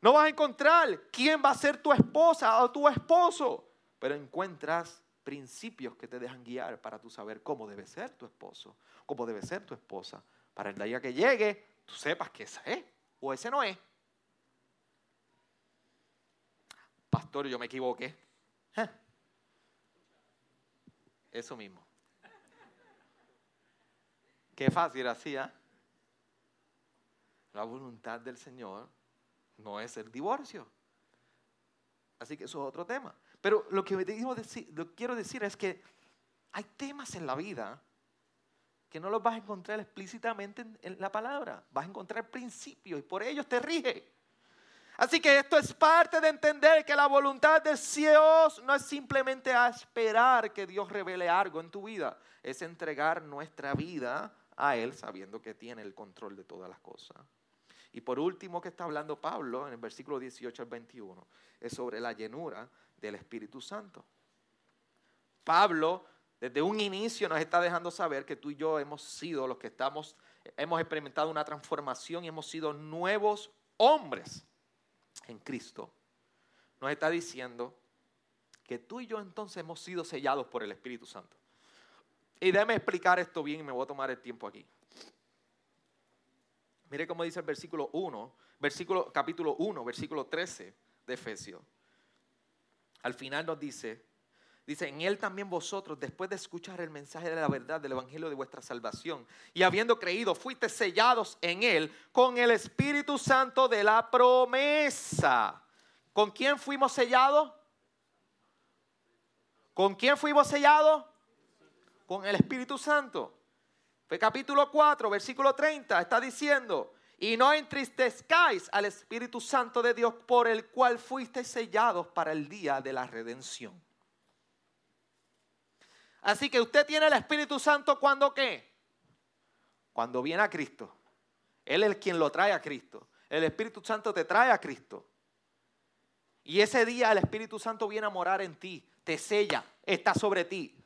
No vas a encontrar quién va a ser tu esposa o tu esposo, pero encuentras principios que te dejan guiar para tú saber cómo debe ser tu esposo, cómo debe ser tu esposa, para el día que llegue tú sepas que ese es o ese no es. Pastor, yo me equivoqué. Eso mismo. Qué fácil hacía. ¿ah? La voluntad del Señor no es el divorcio. Así que eso es otro tema. Pero lo que, decir, lo quiero decir es que hay temas en la vida que no los vas a encontrar explícitamente en, la palabra. Vas a encontrar principios y por ellos te rige. Así que esto es parte de entender que la voluntad de Dios no es simplemente a esperar que Dios revele algo en tu vida, es entregar nuestra vida a Él sabiendo que tiene el control de todas las cosas. Y por último que está hablando Pablo en el versículo 18 al 21 es sobre la llenura del Espíritu Santo. Pablo desde un inicio nos está dejando saber que tú y yo hemos sido los que estamos, hemos experimentado una transformación y hemos sido nuevos hombres en Cristo. Nos está diciendo que tú y yo entonces hemos sido sellados por el Espíritu Santo. Y déjame explicar esto bien y me voy a tomar el tiempo aquí. Mire cómo dice el versículo 1, versículo, capítulo 1, versículo 13 de Efesios. Al final nos dice, Dice, en Él también vosotros, después de escuchar el mensaje de la verdad del Evangelio de vuestra salvación, y habiendo creído, fuiste sellados en Él con el Espíritu Santo de la promesa. ¿Con quién fuimos sellados? ¿Con quién fuimos sellados? Con el Espíritu Santo. Fue capítulo 4, versículo 30, está diciendo, y no entristezcáis al Espíritu Santo de Dios por el cual fuiste sellados para el día de la redención. Así que usted tiene el Espíritu Santo cuando qué? Cuando viene a Cristo. Él es quien lo trae a Cristo. El Espíritu Santo te trae a Cristo. Y ese día el Espíritu Santo viene a morar en ti, te sella, está sobre ti.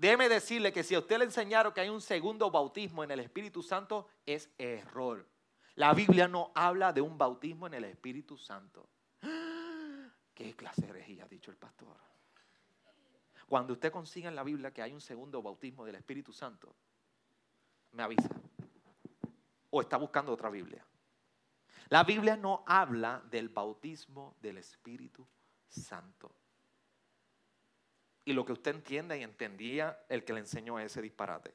Déjeme decirle que si a usted le enseñaron que hay un segundo bautismo en el Espíritu Santo, es error. La Biblia no habla de un bautismo en el Espíritu Santo. ¿Qué clase de herejía ha dicho el pastor? Cuando usted consiga en la Biblia que hay un segundo bautismo del Espíritu Santo, me avisa. O está buscando otra Biblia. La Biblia no habla del bautismo del Espíritu Santo. Y lo que usted entiende y entendía el que le enseñó ese disparate.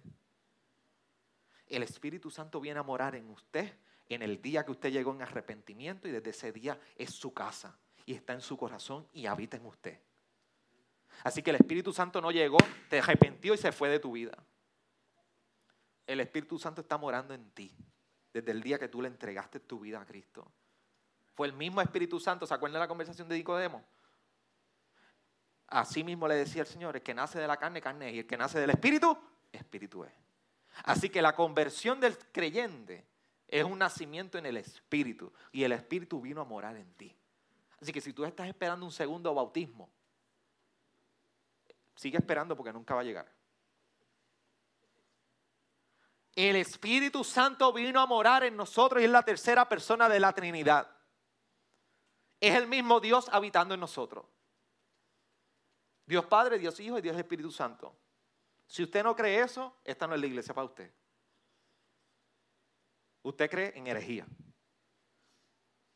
El Espíritu Santo viene a morar en usted en el día que usted llegó en arrepentimiento y desde ese día es su casa y está en su corazón y habita en usted. Así que el Espíritu Santo no llegó, te arrepintió y se fue de tu vida. El Espíritu Santo está morando en ti desde el día que tú le entregaste tu vida a Cristo. Fue el mismo Espíritu Santo, ¿se acuerdan de la conversación de Nicodemo? Así mismo le decía el Señor, el que nace de la carne, carne es, y el que nace del Espíritu, Espíritu es. Así que la conversión del creyente es un nacimiento en el Espíritu y el Espíritu vino a morar en ti. Así que si tú estás esperando un segundo bautismo, sigue esperando porque nunca va a llegar. El Espíritu Santo vino a morar en nosotros y es la tercera persona de la Trinidad. Es el mismo Dios habitando en nosotros. Dios Padre, Dios Hijo y Dios Espíritu Santo. Si usted no cree eso, esta no es la iglesia para usted. Usted cree en herejía.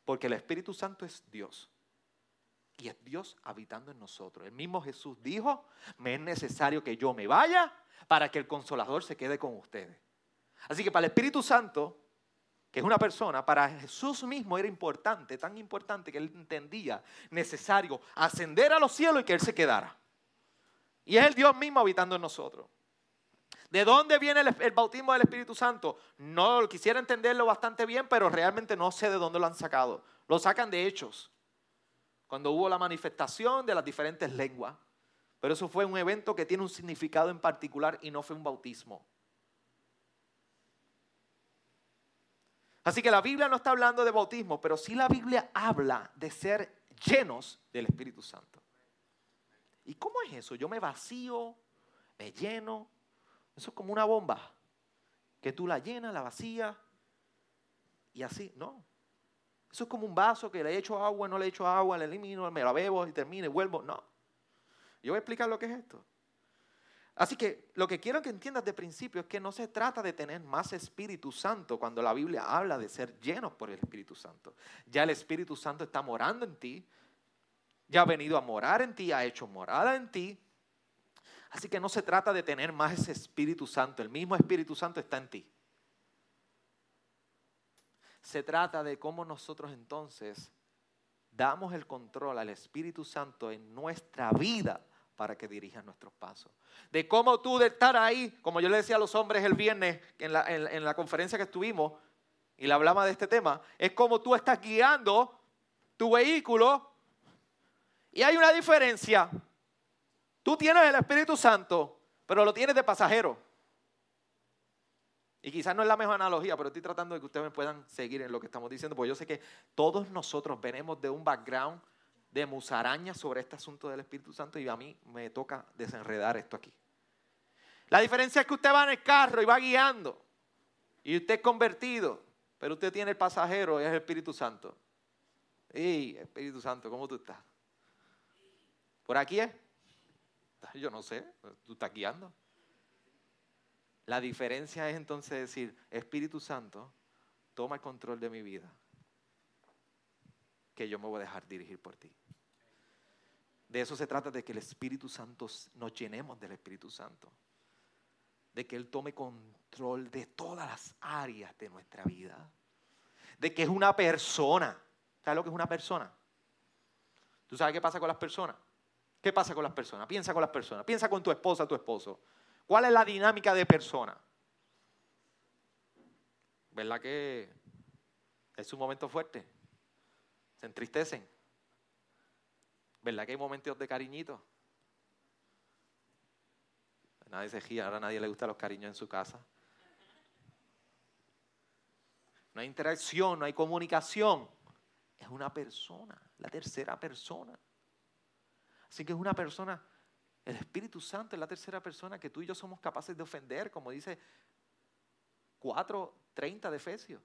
Porque el Espíritu Santo es Dios. Y es Dios habitando en nosotros. El mismo Jesús dijo, me es necesario que yo me vaya para que el consolador se quede con ustedes. Así que para el Espíritu Santo, que es una persona, para Jesús mismo era importante, tan importante que él entendía necesario ascender a los cielos y que él se quedara. Y es el Dios mismo habitando en nosotros. ¿De dónde viene el, bautismo del Espíritu Santo? No quisiera entenderlo bastante bien, pero realmente no sé de dónde lo han sacado. Lo sacan de hechos. Cuando hubo la manifestación de las diferentes lenguas. Pero eso fue un evento que tiene un significado en particular y no fue un bautismo. Así que la Biblia no está hablando de bautismo, pero sí la Biblia habla de ser llenos del Espíritu Santo. ¿Y cómo es eso? Yo me vacío, me lleno, eso es como una bomba, que tú la llenas, la vacías y así, no. Eso es como un vaso que le echo agua, no le echo agua, le elimino, me la bebo y termino y vuelvo. No. Yo voy a explicar lo que es esto. Así que lo que quiero que entiendas de principio es que no se trata de tener más Espíritu Santo cuando la Biblia habla de ser llenos por el Espíritu Santo. Ya el Espíritu Santo está morando en ti, ya ha venido a morar en ti, ha hecho morada en ti, Así que no se trata de tener más ese Espíritu Santo, el mismo Espíritu Santo está en ti. Se trata de cómo nosotros entonces damos el control al Espíritu Santo en nuestra vida para que dirija nuestros pasos. De cómo tú de estar ahí, como yo le decía a los hombres el viernes en la, en la conferencia que estuvimos, y le hablaba de este tema, es como tú estás guiando tu vehículo y hay una diferencia. Tú tienes el Espíritu Santo, pero lo tienes de pasajero. Y quizás no es la mejor analogía, pero estoy tratando de que ustedes me puedan seguir en lo que estamos diciendo, porque yo sé que todos nosotros venimos de un background de musaraña sobre este asunto del Espíritu Santo y a mí me toca desenredar esto aquí. La diferencia es que usted va en el carro y va guiando y usted es convertido, pero usted tiene el pasajero y es el Espíritu Santo. ¡Ey, Espíritu Santo, ¿cómo tú estás? ¿Por aquí es? Yo no sé, tú estás guiando. La diferencia es entonces decir, Espíritu Santo, toma el control de mi vida, que yo me voy a dejar dirigir por ti. De eso se trata, de que el Espíritu Santo nos llenemos del Espíritu Santo. De que Él tome control de todas las áreas de nuestra vida. De que es una persona. ¿Sabes lo que es una persona? ¿Tú sabes qué pasa con las personas? ¿Qué pasa con las personas? Piensa con las personas. Piensa con tu esposa, tu esposo. ¿Cuál es la dinámica de persona? ¿Verdad que es un momento fuerte? Se entristecen. ¿Verdad que hay momentos de cariñito? Nadie se gira, ahora a nadie le gusta los cariños en su casa. No hay interacción, no hay comunicación. Es una persona, la tercera persona. Así que es una persona, el Espíritu Santo es la tercera persona que tú y yo somos capaces de ofender, como dice 4.30 de Efesios.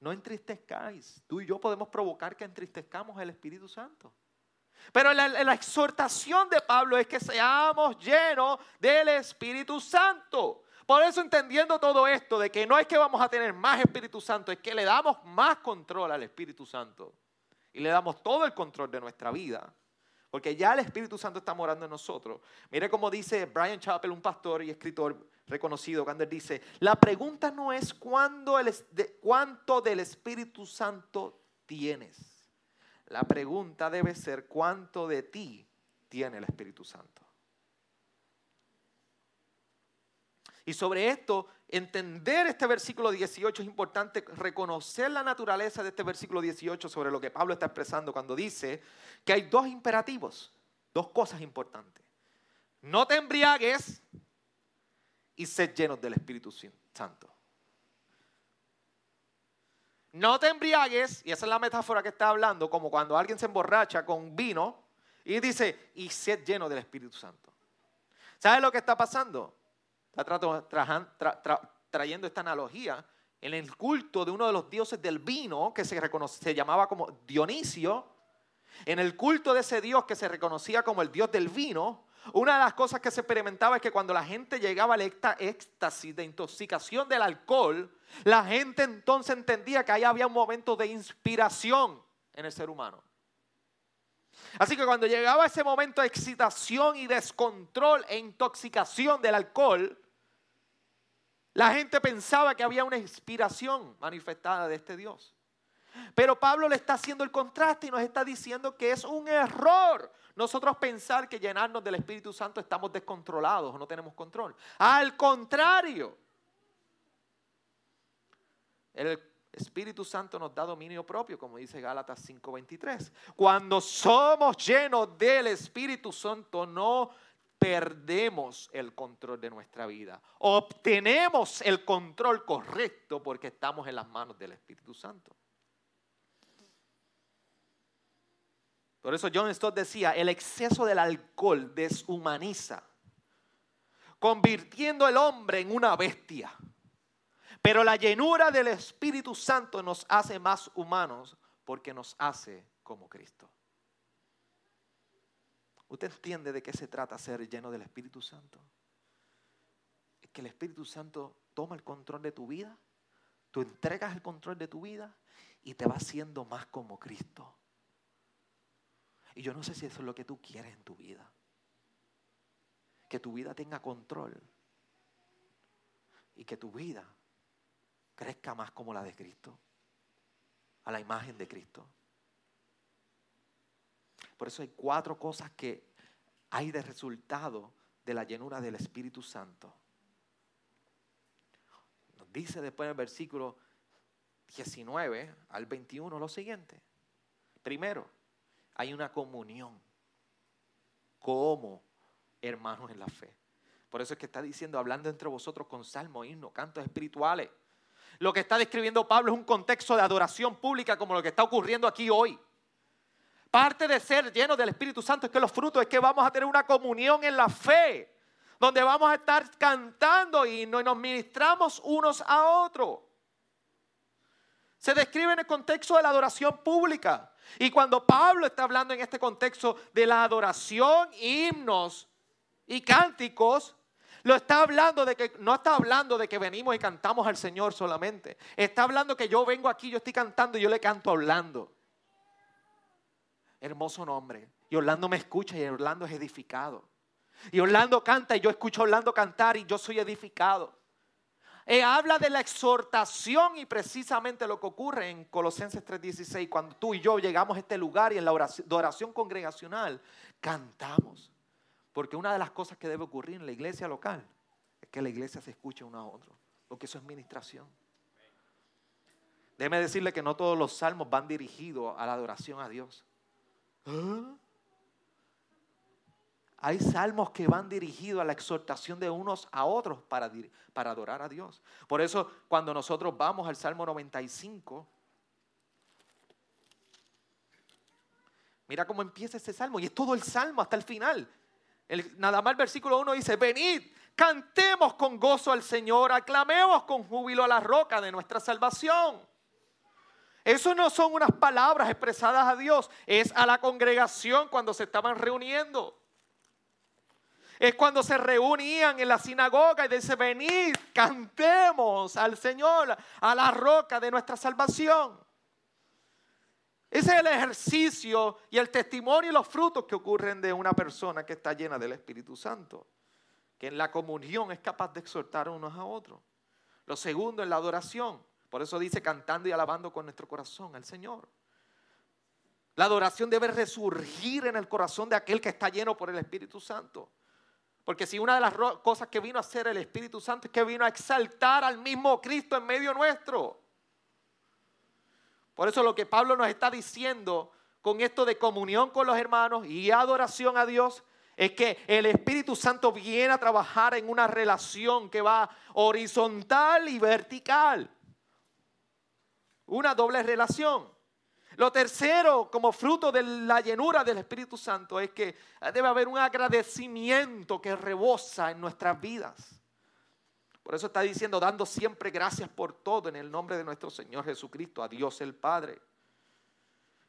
No entristezcáis. Tú y yo podemos provocar que entristezcamos al Espíritu Santo. Pero la, la, exhortación de Pablo es que seamos llenos del Espíritu Santo. Por eso entendiendo todo esto, de que no es que vamos a tener más Espíritu Santo, es que le damos más control al Espíritu Santo. Y le damos todo el control de nuestra vida. Porque ya el Espíritu Santo está morando en nosotros. Mire cómo dice Brian Chappell, un pastor y escritor reconocido, cuando él dice, la pregunta no es cuándo el, cuánto del Espíritu Santo tienes. La pregunta debe ser cuánto de ti tiene el Espíritu Santo. Y sobre esto, entender este versículo 18 es importante reconocer la naturaleza de este versículo 18 sobre lo que Pablo está expresando cuando dice que hay dos imperativos, dos cosas importantes. No te embriagues y sed llenos del Espíritu Santo. No te embriagues, y esa es la metáfora que está hablando, como cuando alguien se emborracha con vino y dice, y sed lleno del Espíritu Santo. ¿Sabes lo que está pasando? Está trayendo esta analogía en el culto de uno de los dioses del vino, que se, se llamaba como Dionisio, en el culto de ese dios que se reconocía como el dios del vino, una de las cosas que se experimentaba es que cuando la gente llegaba al éxtasis de intoxicación del alcohol, la gente entonces entendía que ahí había un momento de inspiración en el ser humano. Así que cuando llegaba ese momento de excitación y descontrol e intoxicación del alcohol, la gente pensaba que había una inspiración manifestada de este Dios. Pero Pablo le está haciendo el contraste y nos está diciendo que es un error nosotros pensar que llenarnos del Espíritu Santo estamos descontrolados o no tenemos control. Al contrario, el Espíritu Santo nos da dominio propio, como dice Gálatas 5:23. Cuando somos llenos del Espíritu Santo, no perdemos el control de nuestra vida. Obtenemos el control correcto porque estamos en las manos del Espíritu Santo. Por eso John Stott decía, el exceso del alcohol deshumaniza, convirtiendo al hombre en una bestia. Pero la llenura del Espíritu Santo nos hace más humanos porque nos hace como Cristo. ¿Usted entiende de qué se trata ser lleno del Espíritu Santo? Es que el Espíritu Santo toma el control de tu vida, tú entregas el control de tu vida y te va haciendo más como Cristo. Y yo no sé si eso es lo que tú quieres en tu vida. Que tu vida tenga control. Y que tu vida crezca más como la de Cristo. A la imagen de Cristo. Por eso hay cuatro cosas que hay de resultado de la llenura del Espíritu Santo. Nos dice después en el versículo 19 al 21 lo siguiente. Primero, hay una comunión como hermanos en la fe. Por eso es que está diciendo, hablando entre vosotros con salmo, himno, cantos espirituales. Lo que está describiendo Pablo es un contexto de adoración pública como lo que está ocurriendo aquí hoy. Parte de ser lleno del Espíritu Santo es que los frutos es que vamos a tener una comunión en la fe, donde vamos a estar cantando y nos ministramos unos a otros. Se describe en el contexto de la adoración pública. Y cuando Pablo está hablando en este contexto de la adoración, himnos y cánticos, lo está hablando de que no está hablando de que venimos y cantamos al Señor solamente. Está hablando que yo vengo aquí, yo estoy cantando y yo le canto hablando. Hermoso nombre. Y Orlando me escucha y Orlando es edificado. Y Orlando canta y yo escucho a Orlando cantar y yo soy edificado. Eh, habla de la exhortación y precisamente lo que ocurre en Colosenses 3:16, cuando tú y yo llegamos a este lugar y en la oración, congregacional cantamos. Porque una de las cosas que debe ocurrir en la iglesia local es que la iglesia se escuche uno a otro, porque eso es ministración. Déjeme decirle que no todos los salmos van dirigidos a la adoración a Dios. ¿Ah? Hay salmos que van dirigidos a la exhortación de unos a otros para, para adorar a Dios. Por eso cuando nosotros vamos al Salmo 95, mira cómo empieza ese salmo y es todo el salmo hasta el final. nada más el versículo 1 dice, venid, cantemos con gozo al Señor, aclamemos con júbilo a la roca de nuestra salvación. Eso no son unas palabras expresadas a Dios, es a la congregación cuando se estaban reuniendo. Es cuando se reunían en la sinagoga y dice, venid, cantemos al Señor, a la roca de nuestra salvación. Ese es el ejercicio y el testimonio y los frutos que ocurren de una persona que está llena del Espíritu Santo, que en la comunión es capaz de exhortar unos a otros. Lo segundo es la adoración. Por eso dice cantando y alabando con nuestro corazón al Señor. La adoración debe resurgir en el corazón de aquel que está lleno por el Espíritu Santo. Porque si una de las cosas que vino a hacer el Espíritu Santo es que vino a exaltar al mismo Cristo en medio nuestro. Por eso lo que Pablo nos está diciendo con esto de comunión con los hermanos y adoración a Dios es que el Espíritu Santo viene a trabajar en una relación que va horizontal y vertical. Una doble relación. Lo tercero, como fruto de la llenura del Espíritu Santo, es que debe haber un agradecimiento que rebosa en nuestras vidas. Por eso está diciendo, dando siempre gracias por todo en el nombre de nuestro Señor Jesucristo, a Dios el Padre.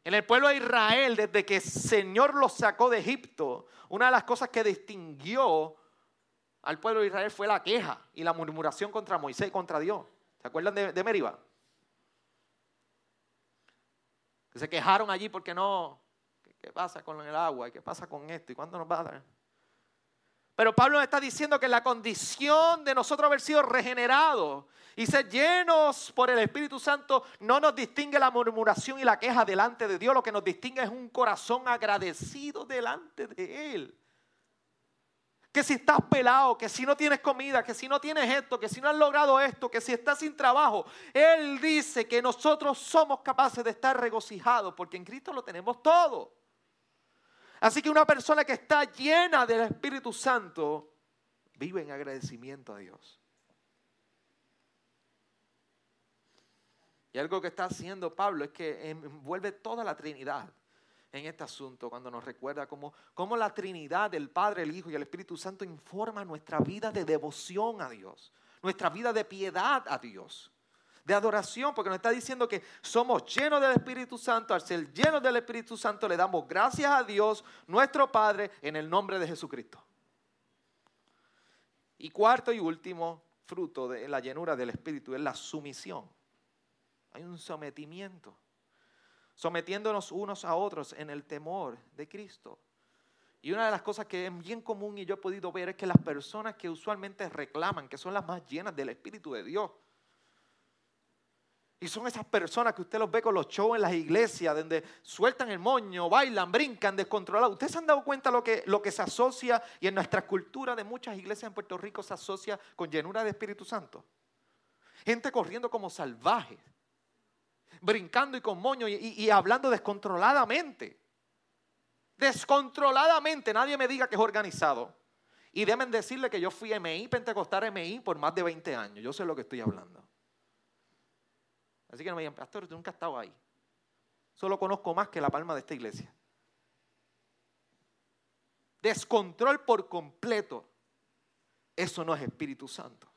En el pueblo de Israel, desde que el Señor los sacó de Egipto, una de las cosas que distinguió al pueblo de Israel fue la queja y la murmuración contra Moisés y contra Dios. ¿Se acuerdan de, de? Se quejaron allí porque no, ¿qué pasa con el agua? ¿Y qué pasa con esto? ¿Y cuándo nos va a dar? Pero Pablo está diciendo que la condición de nosotros haber sido regenerados y ser llenos por el Espíritu Santo no nos distingue la murmuración y la queja delante de Dios. Lo que nos distingue es un corazón agradecido delante de Él. Que si estás pelado, que si no tienes comida, que si no tienes esto, que si no has logrado esto, que si estás sin trabajo, Él dice que nosotros somos capaces de estar regocijados porque en Cristo lo tenemos todo. Así que una persona que está llena del Espíritu Santo vive en agradecimiento a Dios. Y algo que está haciendo Pablo es que envuelve toda la Trinidad en este asunto cuando nos recuerda cómo, cómo la Trinidad, el Padre, el Hijo y el Espíritu Santo informa nuestra vida de devoción a Dios, nuestra vida de piedad a Dios, de adoración, porque nos está diciendo que somos llenos del Espíritu Santo, al ser llenos del Espíritu Santo le damos gracias a Dios, nuestro Padre, en el nombre de Jesucristo. Y cuarto y último fruto de la llenura del Espíritu es la sumisión. Hay un sometimiento sometiéndonos unos a otros en el temor de Cristo. Y una de las cosas que es bien común y yo he podido ver es que las personas que usualmente reclaman, que son las más llenas del Espíritu de Dios, y son esas personas que usted los ve con los shows en las iglesias, donde sueltan el moño, bailan, brincan, descontrolados. ¿Ustedes se han dado cuenta lo que, lo que se asocia y en nuestra cultura de muchas iglesias en Puerto Rico se asocia con llenura de Espíritu Santo? Gente corriendo como salvajes brincando y con moño y, hablando descontroladamente. Descontroladamente, nadie me diga que es organizado. Y deben decirle que yo fui MI, Pentecostal MI, por más de 20 años. Yo sé lo que estoy hablando. Así que no me digan, pastor, tú nunca has estado ahí. Solo conozco más que la palma de esta iglesia. Descontrol por completo. Eso no es Espíritu Santo.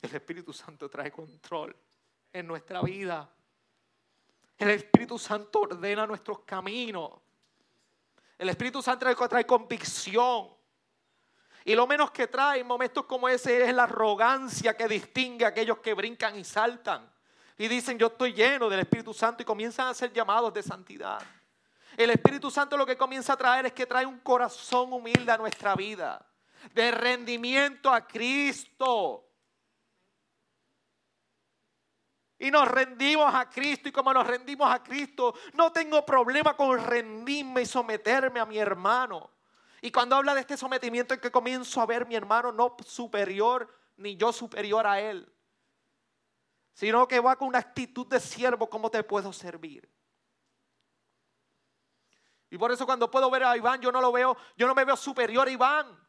El Espíritu Santo trae control en nuestra vida. El Espíritu Santo ordena nuestros caminos. El Espíritu Santo trae, convicción. Y lo menos que trae en momentos como ese es la arrogancia que distingue a aquellos que brincan y saltan. Y dicen, yo estoy lleno del Espíritu Santo y comienzan a ser llamados de santidad. El Espíritu Santo lo que comienza a traer es que trae un corazón humilde a nuestra vida. De rendimiento a Cristo. Y nos rendimos a Cristo. Y como nos rendimos a Cristo, no tengo problema con rendirme y someterme a mi hermano. Y cuando habla de este sometimiento, es que comienzo a ver mi hermano no superior ni yo superior a él, sino que va con una actitud de siervo, ¿cómo te puedo servir? Y por eso cuando puedo ver a Iván, yo no lo veo, yo no me veo superior a Iván.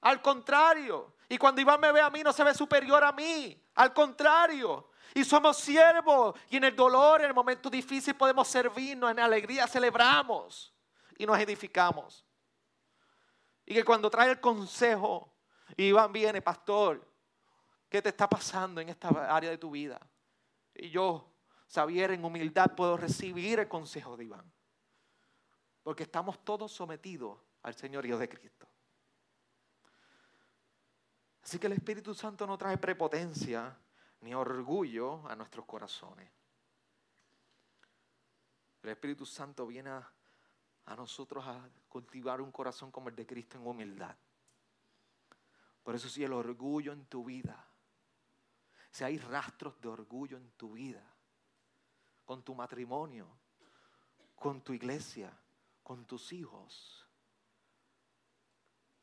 Al contrario. Y cuando Iván me ve a mí, no se ve superior a mí. Al contrario. Y somos siervos. Y en el dolor, en el momento difícil podemos servirnos. En alegría celebramos y nos edificamos. Y que cuando trae el consejo, Iván viene, pastor, ¿qué te está pasando en esta área de tu vida? Y yo, Xavier, en humildad puedo recibir el consejo de Iván. Porque estamos todos sometidos al señorío de Cristo. Así que el Espíritu Santo no trae prepotencia ni orgullo a nuestros corazones. El Espíritu Santo viene a, nosotros a cultivar un corazón como el de Cristo en humildad. Por eso si el orgullo en tu vida, si hay rastros de orgullo en tu vida, con tu matrimonio, con tu iglesia, con tus hijos,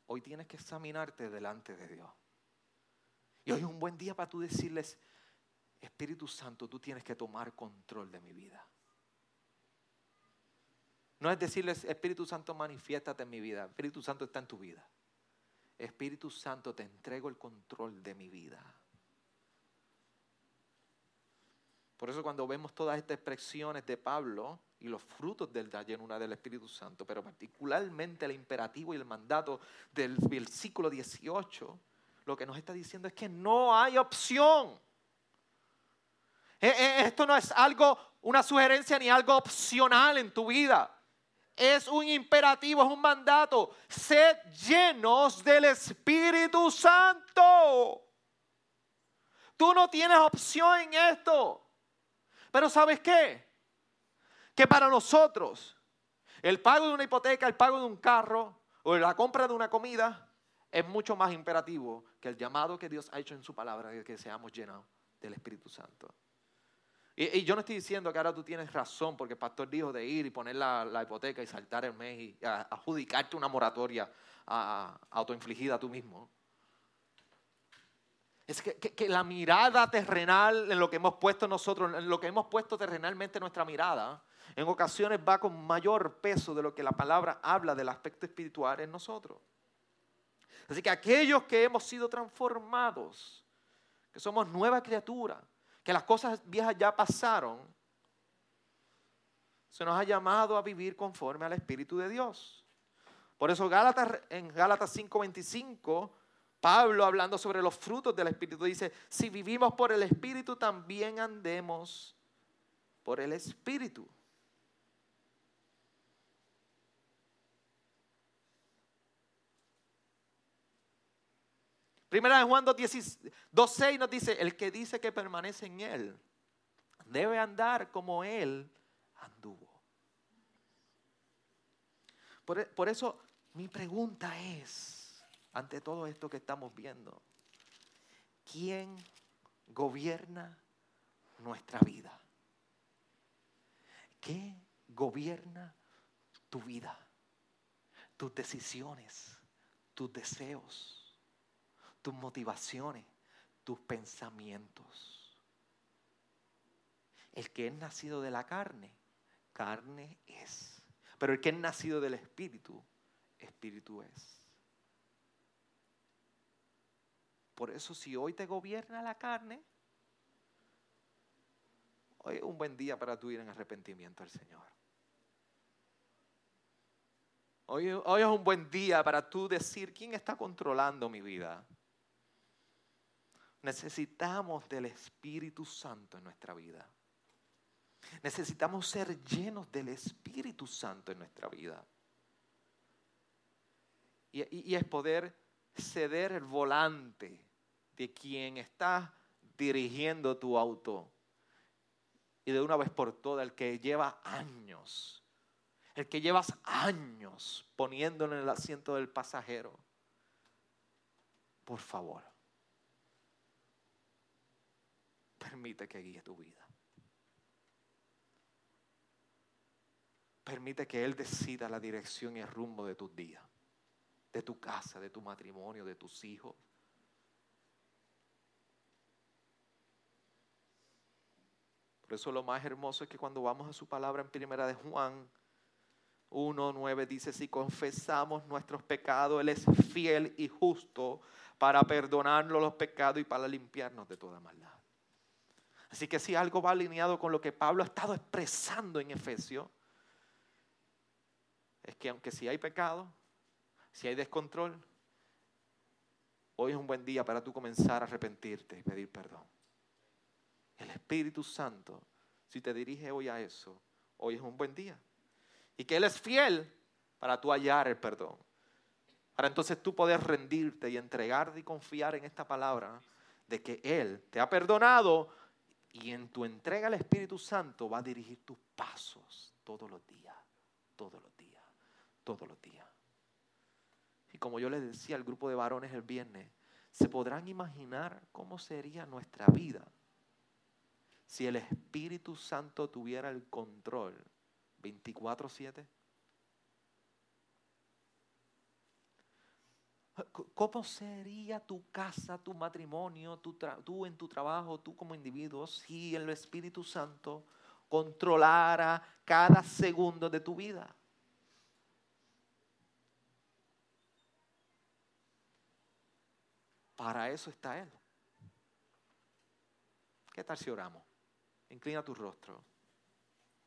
hoy tienes que examinarte delante de Dios. Y hoy es un buen día para tú decirles, Espíritu Santo, tú tienes que tomar control de mi vida. No es decirles, Espíritu Santo, manifiéstate en mi vida. Espíritu Santo está en tu vida. Espíritu Santo, te entrego el control de mi vida. Por eso cuando vemos todas estas expresiones de Pablo y los frutos del llenura del Espíritu Santo, pero particularmente el imperativo y el mandato del versículo 18, lo que nos está diciendo es que no hay opción. Eh, eh, esto no es algo, una sugerencia ni algo opcional en tu vida es un imperativo, es un mandato. Sed llenos del Espíritu Santo. Tú no tienes opción en esto. Pero ¿sabes qué? Que para nosotros el pago de una hipoteca, el pago de un carro o la compra de una comida es mucho más imperativo que el llamado que Dios ha hecho en su palabra de que seamos llenos del Espíritu Santo. Y, yo no estoy diciendo que ahora tú tienes razón porque el pastor dijo de ir y poner la, hipoteca y saltar el mes y adjudicarte una moratoria autoinfligida tú mismo. Es que, que, la mirada terrenal en lo que hemos puesto nosotros, en lo que hemos puesto terrenalmente nuestra mirada, en ocasiones va con mayor peso de lo que la palabra habla del aspecto espiritual en nosotros. Así que aquellos que hemos sido transformados, que somos nueva criatura, que las cosas viejas ya pasaron, se nos ha llamado a vivir conforme al Espíritu de Dios. Por eso Gálatas, en Gálatas 5:25, Pablo hablando sobre los frutos del Espíritu dice, si vivimos por el Espíritu, también andemos por el Espíritu. Primera de Juan 2.6 nos dice, el que dice que permanece en Él debe andar como Él anduvo. Por, por eso mi pregunta es, ante todo esto que estamos viendo, ¿quién gobierna nuestra vida? ¿Qué gobierna tu vida? Tus decisiones, tus deseos tus motivaciones, tus pensamientos. El que es nacido de la carne, carne es. Pero el que es nacido del Espíritu, Espíritu es. Por eso si hoy te gobierna la carne, hoy es un buen día para tu ir en arrepentimiento al Señor. Hoy, hoy, es un buen día para tú decir, ¿quién está controlando mi vida? Necesitamos del Espíritu Santo en nuestra vida. Necesitamos ser llenos del Espíritu Santo en nuestra vida. Y, es poder ceder el volante de quien está dirigiendo tu auto. Y de una vez por todas, el que lleva años, el que llevas años poniéndolo en el asiento del pasajero. Por favor permite que guíe tu vida. Permite que Él decida la dirección y el rumbo de tus días, de tu casa, de tu matrimonio, de tus hijos. Por eso lo más hermoso es que cuando vamos a su palabra en primera de Juan 1.9 dice, si confesamos nuestros pecados, Él es fiel y justo para perdonarnos los pecados y para limpiarnos de toda maldad. Así que si algo va alineado con lo que Pablo ha estado expresando en Efesios, es que aunque si hay pecado, si hay descontrol, hoy es un buen día para tú comenzar a arrepentirte y pedir perdón. El Espíritu Santo, si te dirige hoy a eso, hoy es un buen día. Y que Él es fiel para tú hallar el perdón. Para entonces tú poder rendirte y entregarte y confiar en esta palabra de que Él te ha perdonado y en tu entrega al Espíritu Santo va a dirigir tus pasos todos los días, todos los días, todos los días. Y como yo les decía al grupo de varones el viernes, se podrán imaginar cómo sería nuestra vida si el Espíritu Santo tuviera el control 24/7. ¿Cómo sería tu casa, tu matrimonio, tu tú en tu trabajo, tú como individuo, si el Espíritu Santo controlara cada segundo de tu vida? Para eso está Él. ¿Qué tal si oramos? Inclina tu rostro.